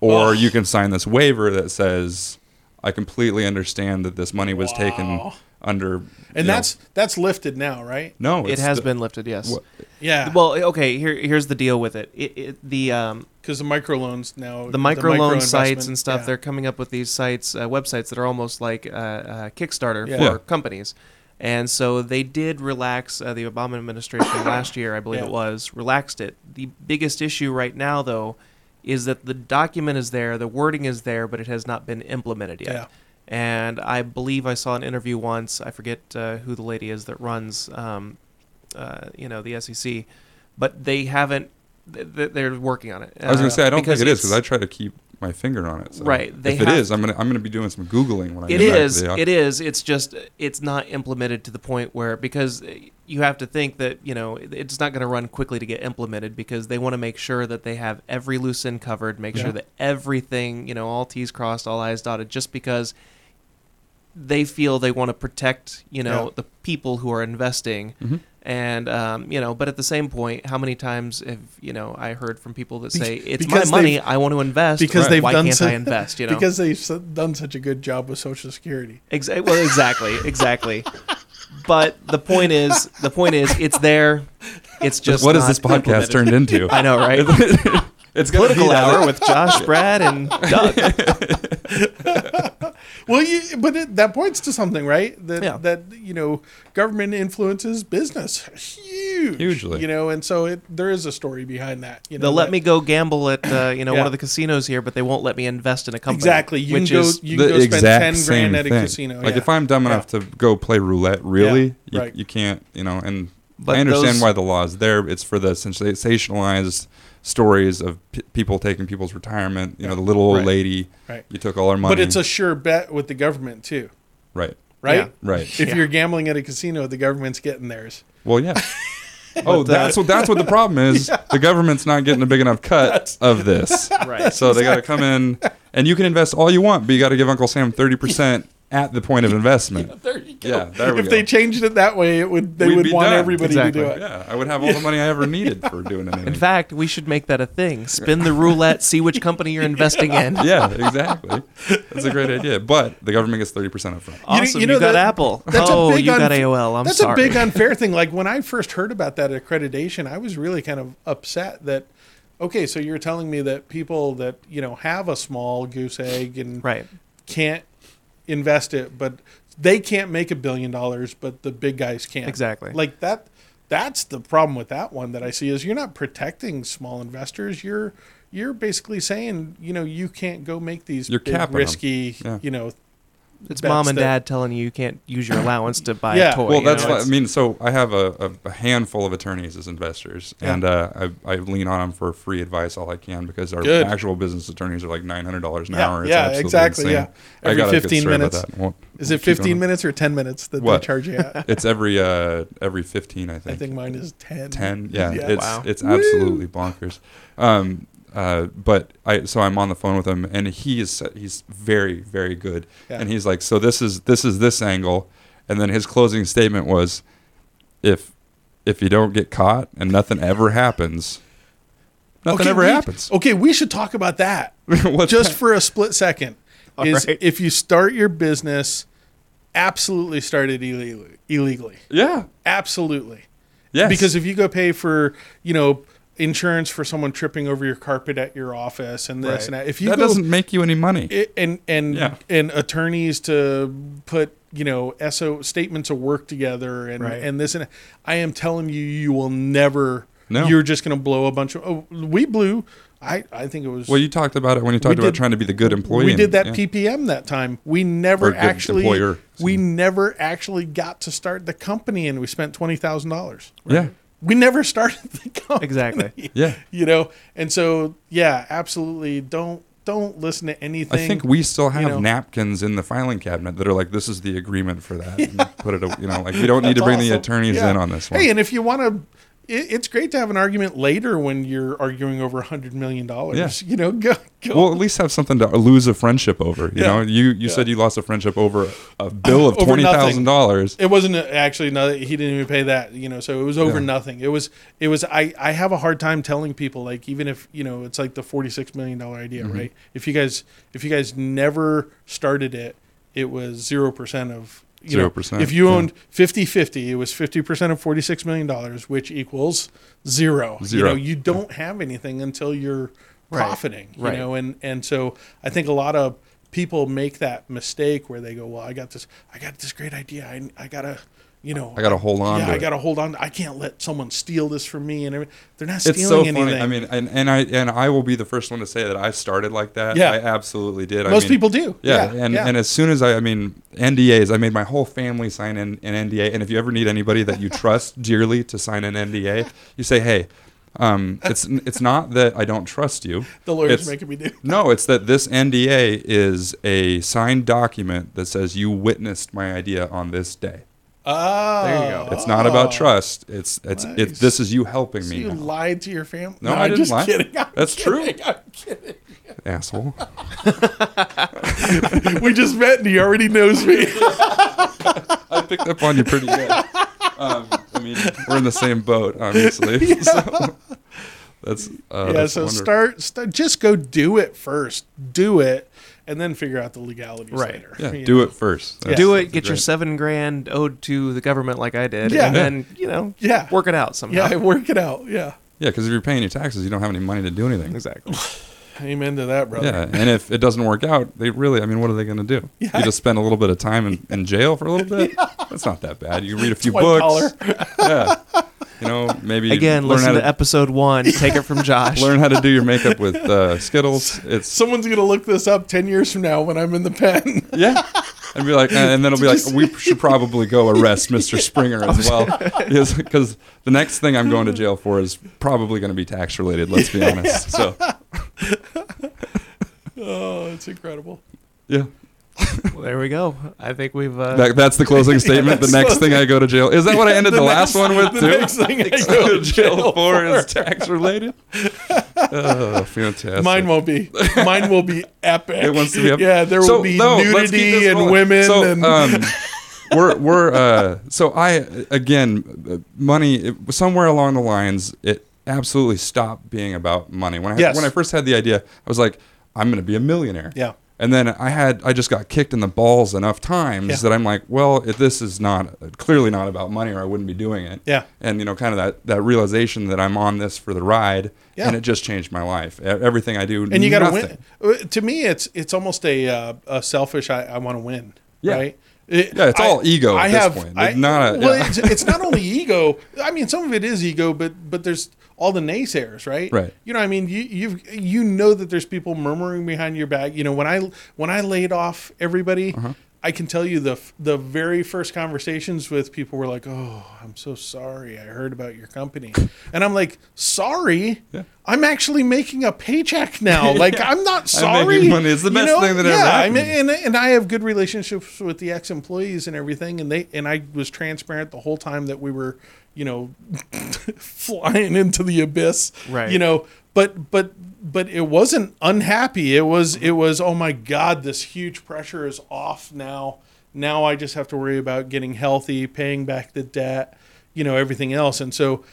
or Oh. you can sign this waiver that says, I completely understand that this money was taken Wow. under. you and know- that's that's lifted now, right? no, it it's has the- been lifted, yes. what- Yeah. Well, okay. Here, here's the deal with it. It, it the um, because the microloans now, the microloan sites and stuff yeah. they're coming up with these sites uh, websites that are almost like uh, uh, kickstarter Yeah. for Yeah. companies and so they did relax uh, the obama administration last year i believe Yeah. it was relaxed it the biggest issue right now though is that the document is there the wording is there but it has not been implemented yet Yeah. and i believe i saw an interview once i forget uh, who the lady is that runs um, uh, you know the sec but they haven't th- th- they're working on it I was going to say I don't think because it is it's- because I try to keep my finger on it. So Right, they if it is, have I'm gonna I'm gonna be doing some googling when I It get back is. to the It is. It's just it's not implemented to the point where because you have to think that you know it's not going to run quickly to get implemented because they want to make sure that they have every loose end covered, make Yeah. sure that everything you know all T's crossed, all I's dotted, just because they feel they want to protect you know Yeah. the people who are investing. Mhm. And um, you know, but at the same point, how many times have you know I heard from people that say it's because my money, I want to invest because Right. they've why done can't so, I invest? You know, because they've done such a good job with Social Security. Exa- well, exactly, exactly. but the point is, the point is, it's there. It's just what has this podcast implemented. turned into? I know, right? it's gonna Political hour with Josh, Brad, and Doug. Well, you, but it, that points to something, right? That Yeah. that you know, government influences business huge, Hugely. You know, and so it there is a story behind that. You know, They'll let me go gamble at uh, you know Yeah. one of the casinos here, but they won't let me invest in a company. exactly. You which can go, is you can the go spend ten grand at a thing. casino. Like yeah. if I'm dumb Yeah. enough to go play roulette, really, Yeah, you, right. you can't, you know. And But I understand those- why the law is there. It's for the sensationalized stories of p- people taking people's retirement. You know, the little old Right. lady. Right. You took all our money. but it's a sure bet with the government too, right, right? Yeah. right. If Yeah. you're gambling at a casino, the government's getting theirs. Well, yeah. oh, But, uh, that's what that's what the problem is. The government's not getting a big enough cut of this. right. So they got to come in, and you can invest all you want, but you got to give Uncle Sam thirty percent at the point of investment. There you go. Yeah, there we if go. they changed it that way, it would they We'd would want done. everybody Exactly. to do it. Yeah, I would have all the money I ever needed for doing anything. In fact, we should make that a thing. Spin the roulette, see which company you're investing in. yeah, exactly. That's a great idea. But the government gets thirty percent upfront. You know- Awesome, you you, got that- Apple. that's a oh, big you got unf- AOL. I'm That's sorry. a big unfair thing. Like when I first heard about that accreditation, I was really kind of upset that okay, so you're telling me that people that, you know, have a small goose egg and right. can't invest it, but they can't make a billion dollars, but the big guys can. Exactly. Like that that's the problem with that one that I see is you're not protecting small investors. You're you're basically saying, you know, you can't go make these You're big, risky, Yeah. you know, It's bets mom and that- dad telling you you can't use your allowance to buy Yeah. a toy. Well, you that's know, what I mean. So I have a, a, a handful of attorneys as investors, Yeah. and uh, I, I lean on them for free advice all I can because our Good. actual business attorneys are like nine hundred dollars an Yeah, hour. It's yeah, exactly, insane. yeah. I Every got 15 minutes. We'll- Is we'll it 15 minutes or 10 minutes that What? they charge you at? It's every uh, every fifteen, I think. I think. think mine is 10. 10 yeah, Yeah. it's Wow. it's absolutely bonkers um uh but i so i'm on the phone with him and he is he's very very good Yeah. and he's like so this is this is this angle and then his closing statement was if if you don't get caught and nothing ever happens nothing Okay, ever we- happens Okay, we should talk about that just that? for a split second. All is right. if you start your business, absolutely start it illegally. illegally. yeah Absolutely. yes Because if you go pay for, you know, insurance for someone tripping over your carpet at your office and this Right. and that, if you that go doesn't make you any money it, and and Yeah. and attorneys to put you know so statements of work together and Right. and this and I am telling you you will never No. you're just going to blow a bunch of oh, we blew I I think it was well you talked about it when you talked about did- trying to be the good employee we did that yeah. PPM that time we never actually employer. we never actually got to start the company and we spent $20,000 yeah we never started the company Exactly. yeah you know and so yeah absolutely don't don't listen to anything I think we still have you know. napkins in the filing cabinet that are like, "This is the agreement for that." And put it, you know, like we don't need to That's bring the attorneys Yeah. in on this one. Hey, and if you want to, it, it's great to have an argument later when you're arguing over a hundred million dollars. Yeah. You know, go go. well, at least have something to lose a friendship over. You Yeah. know, you you Yeah. said you lost a friendship over a bill of twenty thousand dollars. it wasn't actually no. He didn't even pay that. You know, so it was over nothing. It was it was. I I have a hard time telling people like even if you know it's like the forty six million dollar idea, Mm-hmm. right? If you guys if you guys never started it, it was zero percent of. You 0%, if you owned 50-50, it was 50% of $46 million, which equals zero. Zero. You know, you don't have anything until you're Right. profiting, you Right. know, and, and so I think a lot of people make that mistake where they go, well, I got this, I got this great idea. I, I gotta, you know, I gotta hold on Yeah, to I gotta hold on. I can't let someone steal this from me. And they're not It's stealing so anything. funny. I mean, and, and I and I will be the first one to say that I started like that. Yeah. I absolutely did. I most mean, people do. Yeah, Yeah, and yeah. and as soon as I, I mean, NDAs, I made my whole family sign in an NDA. And if you ever need anybody that you trust dearly to sign an NDA, you say, hey. Um, it's it's not that I don't trust you. The lawyer's It's- making me do. No, it's that this NDA is a signed document that says you witnessed my idea on this day. Oh, There you go. It's not about trust. It's it's Nice. it's this is you helping So me, you now, lied to your family? No, I I'm didn't just lie. kidding. I'm That's true. I'm kidding. asshole. We just met and he already knows me. I picked up on you pretty good. Um, I mean, we're in the same boat, obviously. So that's uh, yeah, that's so wonderful. start, start, just go do it first. Do it, and then figure out the legalities Right. later. Yeah, do know? it first. Yeah. Do it. Get your seven grand owed to the government like I did, Yeah. and then you know, Yeah. work it out somehow. Yeah, work it out. Yeah. Yeah, because if you're paying your taxes, you don't have any money to do anything. exactly. Amen to that, brother. Yeah, and if it doesn't work out, they really, I mean, what are they going to do? Yeah. You just spend a little bit of time in, in jail for a little bit? yeah. That's not that bad. You read a few White books. collar. Yeah. You know, maybe Again, learn listen how to, to, episode one. Take it from Josh. learn how to do your makeup with uh, Skittles. It's Someone's gonna look this up ten years from now when I'm in the pen. yeah, and be like, and then it'll be like, we should probably go arrest Mr. Springer as well, because the next thing I'm going to jail for is probably going to be tax related. Let's be honest. So oh, it's incredible. yeah, Well, there we go. I think we've. Uh, that, that's the closing statement. The next thing I go to jail is that what I ended the, last one with the too. next thing I go to jail for is tax related. Oh, fantastic. Mine won't be. Mine will be epic. It wants to be epic. Yeah, there will be no, nudity and rolling. women So, and um, we're we're uh, so I again money it, somewhere along the lines it absolutely stopped being about money. When I Yes. when I first had the idea, I was like, I'm going to be a millionaire. yeah. And then I had I just got kicked in the balls enough times Yeah. that I'm like, well, if this is not clearly not about money, or I wouldn't be doing it. Yeah. And you know, kind of that that realization that I'm on this for the ride, Yeah. and it just changed my life. Everything I do, and you got to win. Uh, To me, it's it's almost a uh, a selfish. I, I want to win. Yeah. Right. It- Yeah, it's all ego at I this have, point. I, not a- well, yeah. it's, it's not only ego. I mean, some of it is ego, but but there's all the naysayers, right? Right. You know, I mean, you you you know that there's people murmuring behind your back. You know, when I when I laid off everybody. Uh-huh. I can tell you the the very first conversations with people were like, "Oh, I'm so sorry. I heard about your company," and I'm like, "Sorry, Yeah. I'm actually making a paycheck now. Like, I'm not sorry. making money. It's the You best thing that ever yeah, I mean, and and I have good relationships with the ex employees and everything, and they and I was transparent the whole time that we were, you know, flying into the abyss, Right. You know, but but but it wasn't unhappy. It was it was oh my god, this huge pressure is off now. Now I just have to worry about getting healthy, paying back the debt, you know, everything else, and so.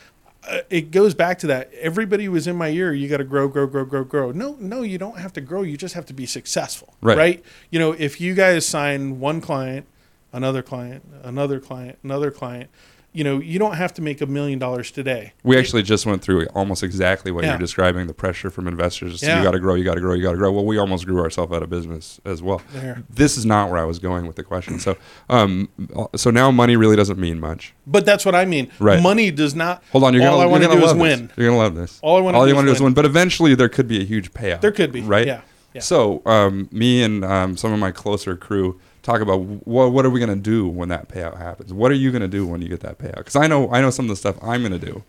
Uh, it goes back to that. Everybody was in my ear. You got to grow, grow, grow, grow, grow. No, no, you don't have to grow. You just have to be successful, Right. right? You know, if you guys sign one client, another client, another client, another client, you know, you don't have to make a million dollars today. We actually just went through almost exactly what Yeah. you're describing the pressure from investors. Yeah. You got to grow, you got to grow, you got to grow. Well, we almost grew ourselves out of business as well. There. This is not where I was going with the question. So, um, so now money really doesn't mean much. But that's what I mean. Right. Money does not. Hold on, you're all gonna, I want to do is win. This. You're gonna love this. All I wanna all do you is want to do is win. win. But eventually, there could be a huge payout. There could be, right? yeah, yeah. So, um, me and um, some of my closer crew talk about what what are we gonna do when that payout happens? What are you gonna do when you get that payout? Because I know I know some of the stuff I'm gonna do.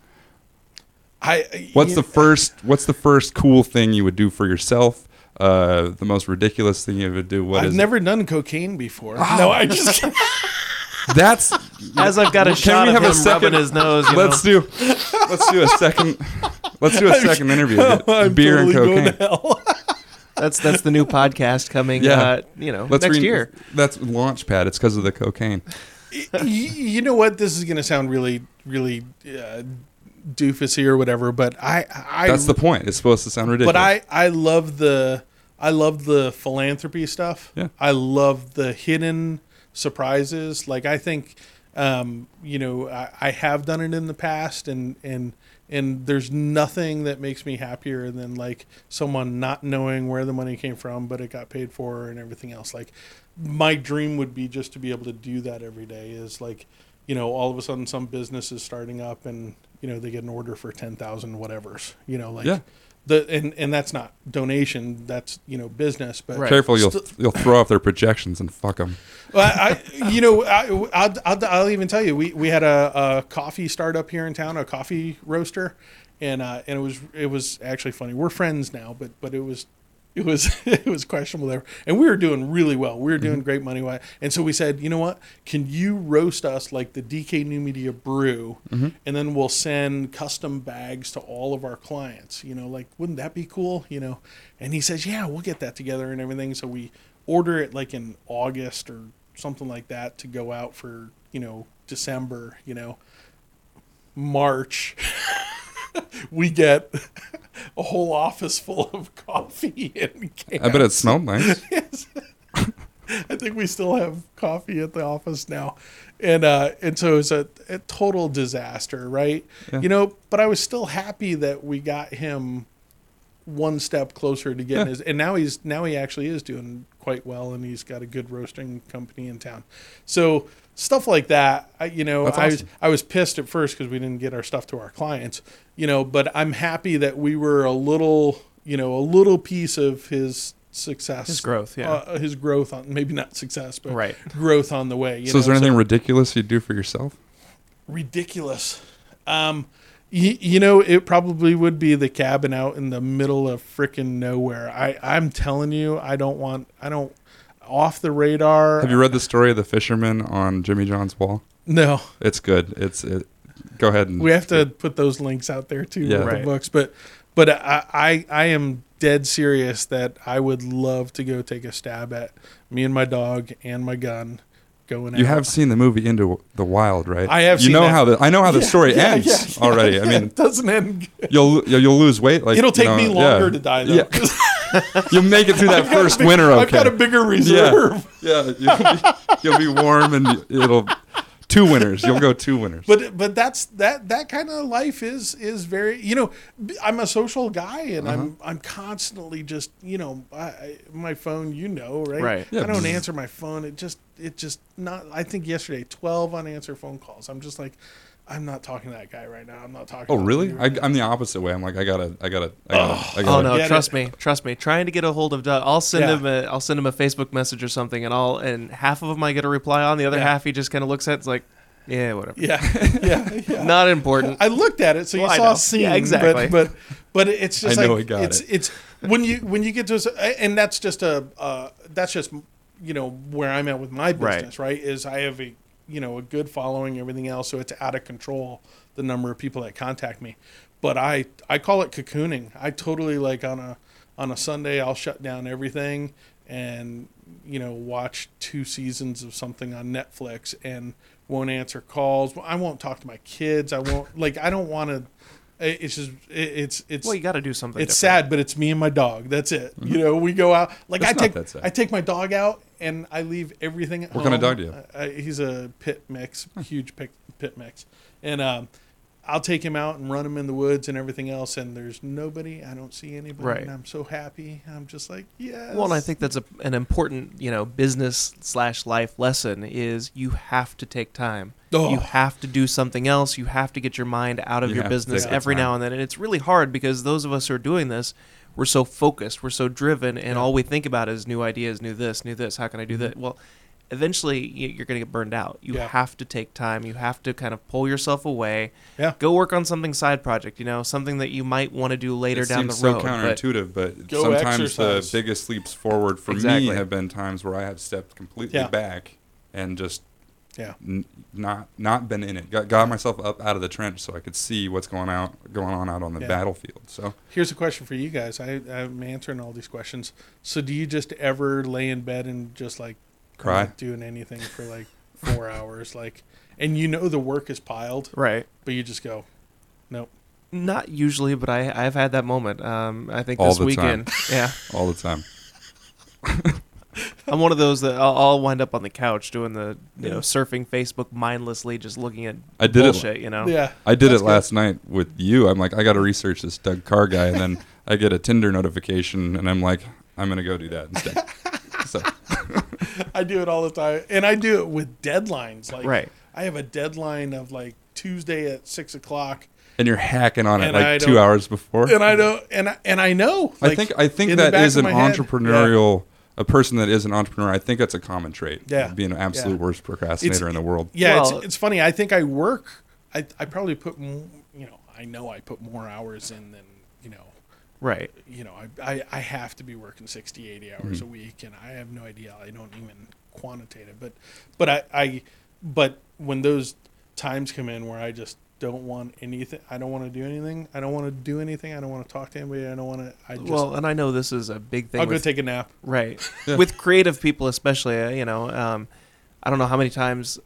I. What's you- the first What's the first cool thing you would do for yourself? Uh, the most ridiculous thing you would do? What I've is- never done cocaine before. Ah. No, I just. That's. As I've got a shot of have a him second- rubbing his nose. You let's know. do. Let's do a second. Let's do a second interview. I'm Beer and totally going cocaine. To hell. That's that's the new podcast coming. Yeah. Uh, you know, Let's next re- year. That's Launchpad. It's because of the cocaine. Y- you know what? This is going to sound really, really uh, doofusy or whatever, but I, I, That's the point. It's supposed to sound ridiculous. but I, I love the, I love the philanthropy stuff. Yeah. I love the hidden surprises. Like I think, um, you know, I, I have done it in the past, and and and there's nothing that makes me happier than like someone not knowing where the money came from, but it got paid for and everything else. Like my dream would be just to be able to do that every day. Is like, you know, all of a sudden some business is starting up and you know they get an order for ten thousand whatever's. You know, like Yeah. The and and that's not donation. That's you know business. But Right. Careful, you'll St- you'll throw off their projections and fuck them. well, I, you know, I, I'll, I'll, I'll even tell you, we, we had a, a coffee startup here in town, a coffee roaster, and uh, and it was it was actually funny. We're friends now, but but it was it was it was questionable there, and we were doing really well. We were doing mm-hmm. great money wise, and so we said, you know what? Can you roast us like the DK New Media Brew, mm-hmm. and then we'll send custom bags to all of our clients. You know, like wouldn't that be cool? You know, and he says, yeah, we'll get that together and everything. So we order it like in August or something like that to go out for you know December. You know, March. we get a whole office full of coffee and cans. I bet it smelled nice. I think we still have coffee at the office now, and uh, and so it's a, a total disaster, right? Yeah. You know, but I was still happy that we got him one step closer to getting Yeah. his, and now he's now he actually is doing quite well, and he's got a good roasting company in town. So stuff like that, I, you know, That's I was. I was pissed at first because we didn't get our stuff to our clients, you know, but I'm happy that we were a little, you know, a little piece of his success, His growth, yeah. uh, his growth on maybe not success, but Right. growth on the way. You so is there anything ridiculous you'd do for yourself? ridiculous? Um, you, you know, it probably would be the cabin out in the middle of frickin' nowhere. I I'm telling you, I don't want, I don't off the radar. Have you read the story of the fisherman on Jimmy John's wall? No, It's good. It's it. Go ahead and we have to put those links out there too Yeah. Right. the books. But but I, I I am dead serious that I would love to go take a stab at me and my dog and my gun going. You out. have seen the movie Into the Wild, right? I have You seen know that. how the I know how the Yeah, story yeah, ends yeah, yeah, already. I mean, it doesn't end. Good. you'll you'll you'll lose weight. Like It'll take you know, me longer yeah. to die though. Yeah. 'cause You'll make it through that I've first big- winter. Okay. I've got a bigger reserve. yeah, you'll be, you'll be warm and it'll two winners. You'll go two winners. But but that's that that kind of life is is very you know I'm a social guy and I'm Uh-huh. I'm constantly just you know I, I, my phone you know right Right. Yeah, I don't answer my phone it just it just not I think yesterday 12 unanswered phone calls I'm just like I'm not talking to that guy right now I'm not talking oh, really? you I, right now. I'm the opposite way. I'm like, I gotta, I gotta, I gotta, I Oh gotta. no, Get trust it. me, trust me. Trying to get a hold of Doug, I'll send Yeah. him a, I'll send him a Facebook message or something, and I'll, and half of them I get a reply on, the other Yeah. half he just kind of looks at, it's like, yeah, whatever, yeah yeah yeah not important. I looked at it, so you Well, I saw know. a scene. Yeah, exactly. But but, but it's just I know like he got it's it. it's when you when you get to a s- and that's just a uh, that's just you know where I'm at with my Right. business. Right. Is I have a you know a good following, everything else, so it's out of control the number of people that contact me. But I I call it cocooning. I totally like on a on a Sunday I'll shut down everything and you know watch two seasons of something on Netflix and won't answer calls. I won't talk to my kids. I won't like I don't want to it's just it, it's it's well, you got to do something. it's different. sad, but it's me and my dog. That's it. You know, we go out like That's I take. I take my dog out and I leave everything at What home. kind of dog do you have? I, I, he's a pit mix, huge pit, pit mix, and um, I'll take him out and run him in the woods and everything else. And there's nobody. I don't see anybody, Right. and I'm so happy. I'm just like, yes. Well, and I think that's a, an important, you know, business slash life lesson is you have to take time. Oh. You have to do something else. You have to get your mind out of You your business every now and then. And it's really hard because those of us who are doing this, we're so focused, we're so driven, and Yeah. all we think about is new ideas, new this, new this. How can I do that? Well, eventually you're going to get burned out. You. Yeah. have to take time. You have to kind of pull yourself away. Yeah. Go work on something side project. You know, something that you might want to do later it down the seems road. so counterintuitive, but, Go sometimes exercise. the biggest leaps forward for Exactly. me have been times where I have stepped completely Yeah. back and just yeah, n- not not been in it. Got, got myself up out of the trench so I could see what's going out going on out on the Yeah. battlefield. So Here's a question for you guys. I, I'm answering all these questions. So, do you just ever lay in bed and just like I'm Cry? not doing anything for like four hours, like, and you know the work is piled, right. but you just go, nope. Not usually, but I I've had that moment. Um, I think All this the weekend. Yeah, all the time. I'm one of those that I'll, I'll wind up on the couch doing the you know surfing Facebook mindlessly, just looking at I did it- bullshit. You know. Yeah, I did that's it good. last night with you. I'm like, I got to research this Doug Karr guy, and then I get a Tinder notification, and I'm like, I'm gonna go do that instead. so I do it all the time, and I do it with deadlines. Like, Right. I have a deadline of like Tuesday at six o'clock, and you're hacking on it like two hours before. and I don't, and I, and I know. I think I think in the that back is of an my head, entrepreneurial. A person that is an entrepreneur, I think that's a common trait. Yeah. being an absolute Yeah. worst procrastinator in the world. Yeah, Well- it's, it's funny. I think I work. I, I probably put, m- you know, I know I put more hours in than you know Right. you know, I, I, I have to be working 60, 80 hours Mhm. a week and I have no idea. I don't even quantitate it, but, but I, I, but when those times come in where I just don't want anything, I don't want to do anything. I don't want to do anything. I don't want to talk to anybody. I don't want to, I just, well, and I know this is a big thing. I'll go with- take a nap. Right. With creative people, especially, uh, you know, um, I don't know how many times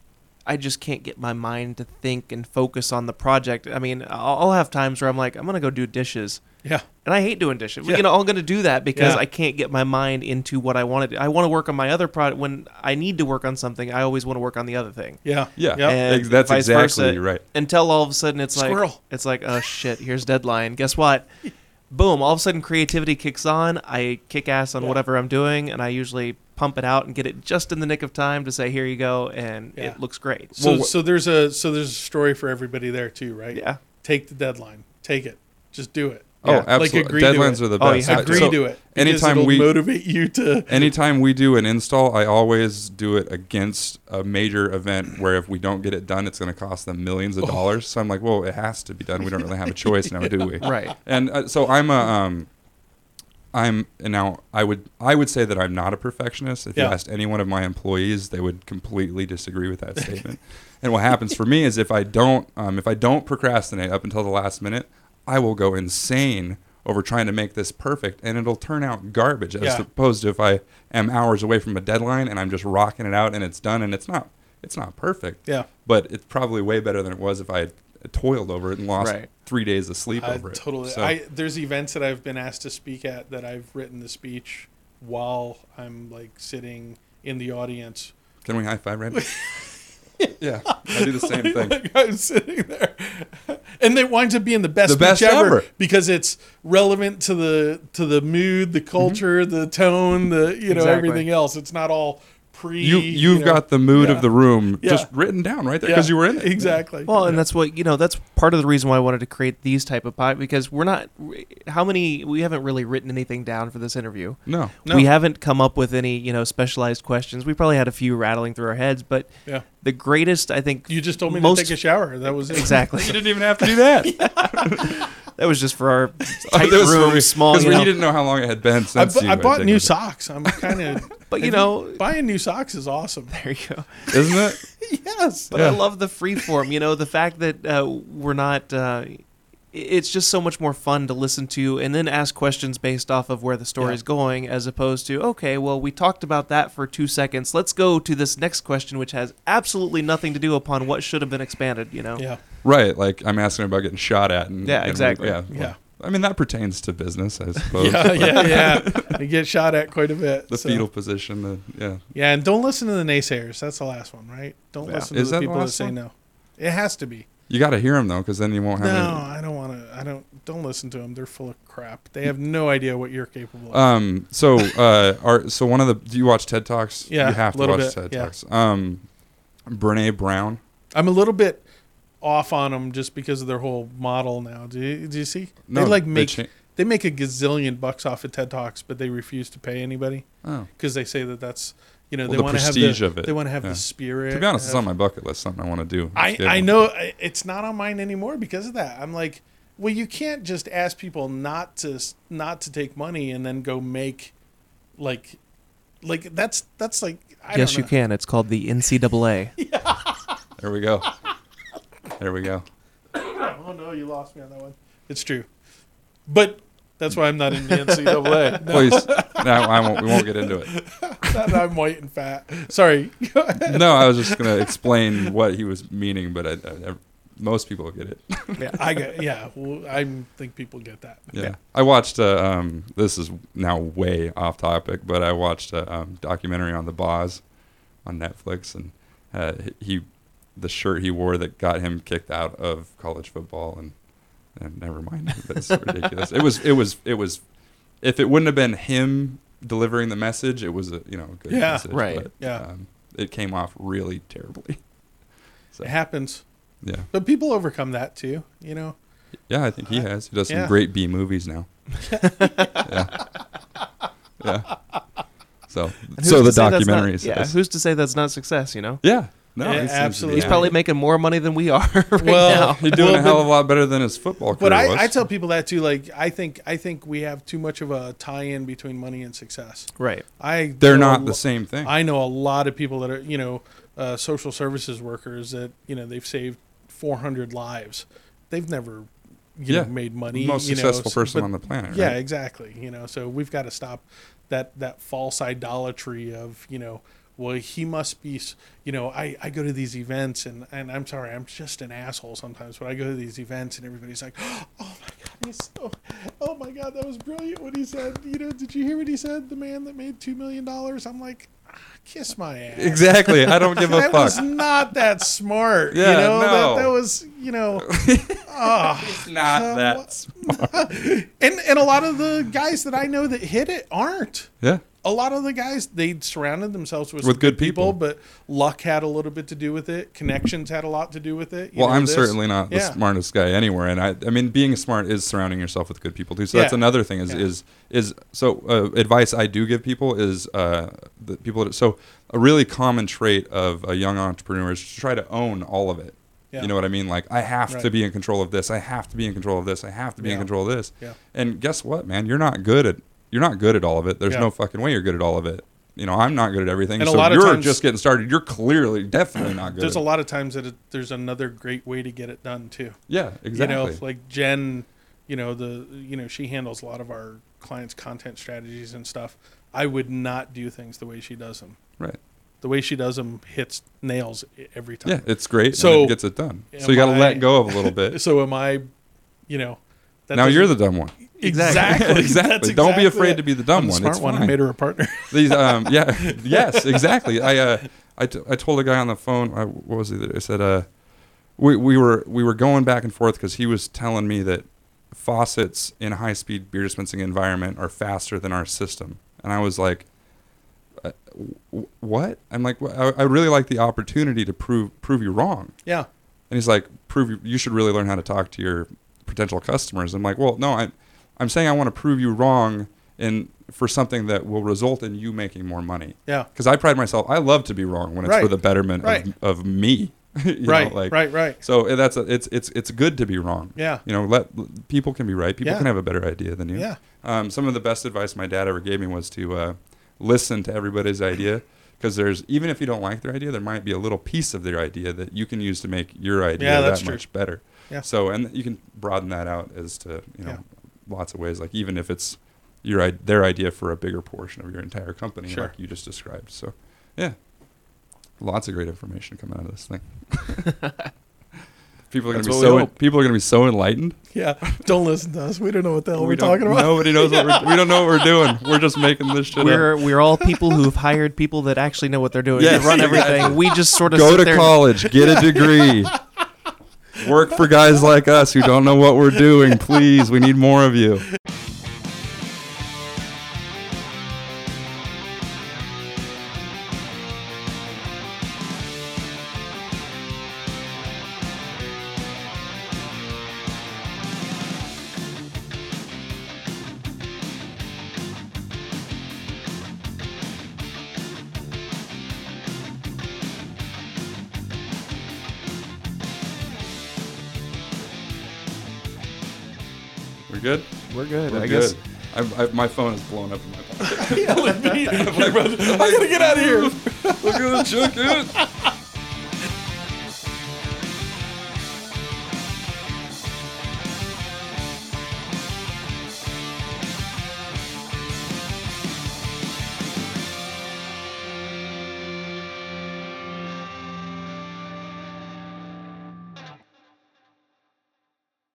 I just can't get my mind to think and focus on the project. I mean, I'll, I'll have times where I'm like, I'm going to go do dishes. Yeah. And I hate doing dishes. Yeah. You know, I'm going to do that because Yeah. I can't get my mind into what I want to do. I want to work on my other product. When I need to work on something, I always want to work on the other thing. Yeah. Yeah, Yep. And that's vice exactly versa. right. Until all of a sudden it's like, it's like, oh shit, here's deadline. Guess what? Boom! All of a sudden, creativity kicks on. I kick ass on Yeah. whatever I'm doing, and I usually pump it out and get it just in the nick of time to say, "Here you go," and Yeah. it looks great. So, Well, so there's a, so there's a story for everybody there too, right? Yeah, Take the deadline. Take it. Just do it. Oh, Yeah. Like, absolutely. to Deadlines are the Oh, you best. have I- to. Agree so to it. anytime we- motivate you to, anytime we do an install, I always do it against a major event where if we don't get it done, it's going to cost them millions Oh. of dollars. So I'm like, well, it has to be done. We don't really have a choice now, do we? right. And uh, so I'm a um, I'm and now I would I would say that I'm not a perfectionist. If Yeah. you asked any one of my employees, they would completely disagree with that statement. and what happens for me is if I don't um, if I don't procrastinate up until the last minute, I will go insane over trying to make this perfect, and it'll turn out garbage. As Yeah. opposed to if I am hours away from a deadline and I'm just rocking it out and it's done and it's not it's not perfect, yeah. but it's probably way better than it was if I had toiled over it and lost Right. three days of sleep I over it. totally. So- I there's events that I've been asked to speak at that I've written the speech while I'm like sitting in the audience. Can we high five, Randy? yeah, I do the same thing. Like I'm sitting there, and it winds up being the best, The best speech ever, ever. because it's relevant to the to the mood, the mm-hmm. culture, the tone, the you know Exactly. everything else. It's not all pre. You you've know. got the mood yeah. of the room Yeah. just written down right there Yeah, because you were in it. exactly. Well, and Yeah. that's what you know. That's part of the reason why I wanted to create these type of pod because we're not. How many? We haven't really written anything down for this interview. No, No. We haven't come up with any, you know, specialized questions. We probably had a few rattling through our heads, but yeah. The greatest, I think, You just told me most to take a shower. That was it. exactly. you didn't even have to do that. That was just for our Oh, tight that was for room, me, small. 'cause You we know. didn't know how long it had been I, since bu- you I bought new it. socks. I'm kind of. But you know, buying new socks is awesome. there you go. isn't it? yes. But I love the free form. You know, the fact that uh, we're not. Uh, i- it's just so much more fun to listen to and then ask questions based off of where the story is Yeah. going, as opposed to okay, well, we talked about that for two seconds. Let's go to this next question, which has absolutely nothing to do upon what should have been expanded. You know. Yeah. Right, like I'm asking about getting shot at. And, Yeah, and- exactly. Yeah, Yeah. I mean that pertains to business, I suppose. Yeah. Yeah. Yeah. you get shot at quite a bit. the so- fetal position. The, yeah, Yeah, and don't listen to the naysayers. That's the last one, right? Don't Yeah. listen Is to that the the people that last say one? no. It has to be. you got to hear them though, because then you won't have. No, have. I don't want to. I don't. Don't listen to them. They're full of crap. They have no idea what you're capable of. Um. So, uh, are so one of the. Do you watch TED Talks? Yeah, you have to little watch bit, TED yeah. Talks. Um, Brene Brown. I'm a little bit off on them just because of their whole model now. Do you, do you see? No, they like they make cha- they make a gazillion bucks off of TED Talks, but they refuse to pay anybody Oh. because they say that that's you know Well, they the want to have prestige the, of it. they want to have Yeah. the spirit. To be honest, it's on my bucket list. Something I want to do. I, I know it's not on mine anymore because of that. I'm like, well, you can't just ask people not to not to take money and then go make like like that's that's like I yes, you can. It's called the NCAA. There we go. There we go. Oh no, you lost me on that one. It's true, but that's why I'm not in the NCAA. No, Please, no, I won't. We won't get into it. not I'm white and fat. Sorry. Go ahead. No, I was just gonna explain what he was meaning, but I, I, most people get it. yeah, I get. Yeah, well, I think people get that. Yeah. I watched. Uh, um, this is now way off topic, but I watched a um, documentary on the Boz on Netflix, and uh, he, the shirt he wore that got him kicked out of college football, and, and never mind, that's ridiculous. It was. It was. It was. If it wouldn't have been him delivering the message, it was a you know a good Yeah, message. right. But, Yeah. Um, it came off really terribly. So It happens, yeah, but people overcome that too. You know. yeah, I think he has. He does some Yeah. great B movies now. yeah. Yeah. So, so the say that's not- documentary yeah, who's to say that's not success? You know. yeah. No, Yeah, he seems to be absolutely. He's probably making more money than we are right Well, now. He's doing Well, a hell of a lot better than his football career But I, was. I tell people that too. Like I think I think we have too much of a tie-in between money and success. Right. I They're not lo- the same thing. I know a lot of people that are you know uh, social services workers that you know they've saved 400 lives. They've never you Yeah. know made money. Most you know, successful s- person but- on the planet. Yeah, right? exactly. You know, so we've got to stop that that false idolatry of you know. Well, he must be. You know, I, I go to these events and, and I'm sorry, I'm just an asshole sometimes. But I go to these events and everybody's like, "Oh my god, he's so, oh my god, that was brilliant what he said." You know, did you hear what he said? The man that made two million dollars. I'm like, kiss my ass. Exactly. I don't give a that fuck. That was not that smart. Yeah, you know, no. that, that was, you know, ah. It's not Come that. smart. and and a lot of the guys that I know that hit it aren't. Yeah. A lot of the guys they surrounded themselves with, With good people. but luck had a little bit to do with it. Connections had a lot to do with it. you Well, I'm this. certainly not the smartest guy anywhere, and I, I mean, being smart is surrounding yourself with good people too. So that's another thing. Is Yeah. is is so uh, advice I do give people is uh, the people. That, so a really common trait of a young entrepreneur is to try to own all of it. Yeah. You know what I mean? Like I have to be in control of this. I have to be in control of this. I have to be in control of this. Yeah. And guess what, man? You're not good at you're not good at all of it. There's Yeah. no fucking way you're good at all of it. You know, I'm not good at everything. And a so you're times- just getting started. You're clearly definitely not good. There's a lot of times that it, there's another great way to get it done too. Yeah, exactly. You know, like Jen, you know the you know she handles a lot of our clients' content strategies and stuff. I would not do things the way she does them. right. The way she does them hits nails every time. Yeah, it's great. So, it gets it done. So you got to let go of a little bit. So am I? You know. that now you're the dumb one. Exactly exactly. That's Don't be afraid it. to be the dumb I'm the one. smart It's one. I made her a partner. These, um, yeah, yes, exactly. I, uh, I, t- I told a guy on the phone. Uh, what was it? I said, uh, we, we were we were going back and forth because he was telling me that faucets in a high speed beer dispensing environment are faster than our system, and I was like, uh, w- what? I'm like, "Well, I, I really like the opportunity to prove prove you wrong. yeah. And he's like, prove you, you should really learn how to talk to your potential customers. I'm like, well, no, I, I'm saying I want to prove you wrong in for something that will result in you making more money. Yeah. Because I pride myself, I love to be wrong when it's for the betterment Right. of, of me. You know, right. like- right. Right. So uh, that's a, it's it's it's good to be wrong. Yeah. You know, let people can be right. People Yeah. can have a better idea than you. Yeah. Um, some of the best advice my dad ever gave me was to uh, listen to everybody's idea because there's even if you don't like their idea, there might be a little piece of their idea that you can use to make your idea Yeah, that true. much better. Yeah. So and you can broaden that out as to you know Yeah. Lots of ways. Like even if it's your their idea for a bigger portion of your entire company, Sure. like you just described. So yeah, lots of great information coming out of this thing. People are gonna be so hope. people are gonna be so enlightened. Yeah. Don't listen to us. We don't know what the hell We we are talking about. Nobody knows what we're, we don't know what we're doing. We're just making this shit up. We're we're all people who've hired people that actually know what they're doing Yes, to run everything. exactly. We just sort of Go sit to there college, get a degree. Work for guys like us who don't know what we're doing. Please, we need more of you. Good. We're good. We're I good. guess. I, I, my phone is blowing up in my pocket. I gotta get out of here. We're gonna check it.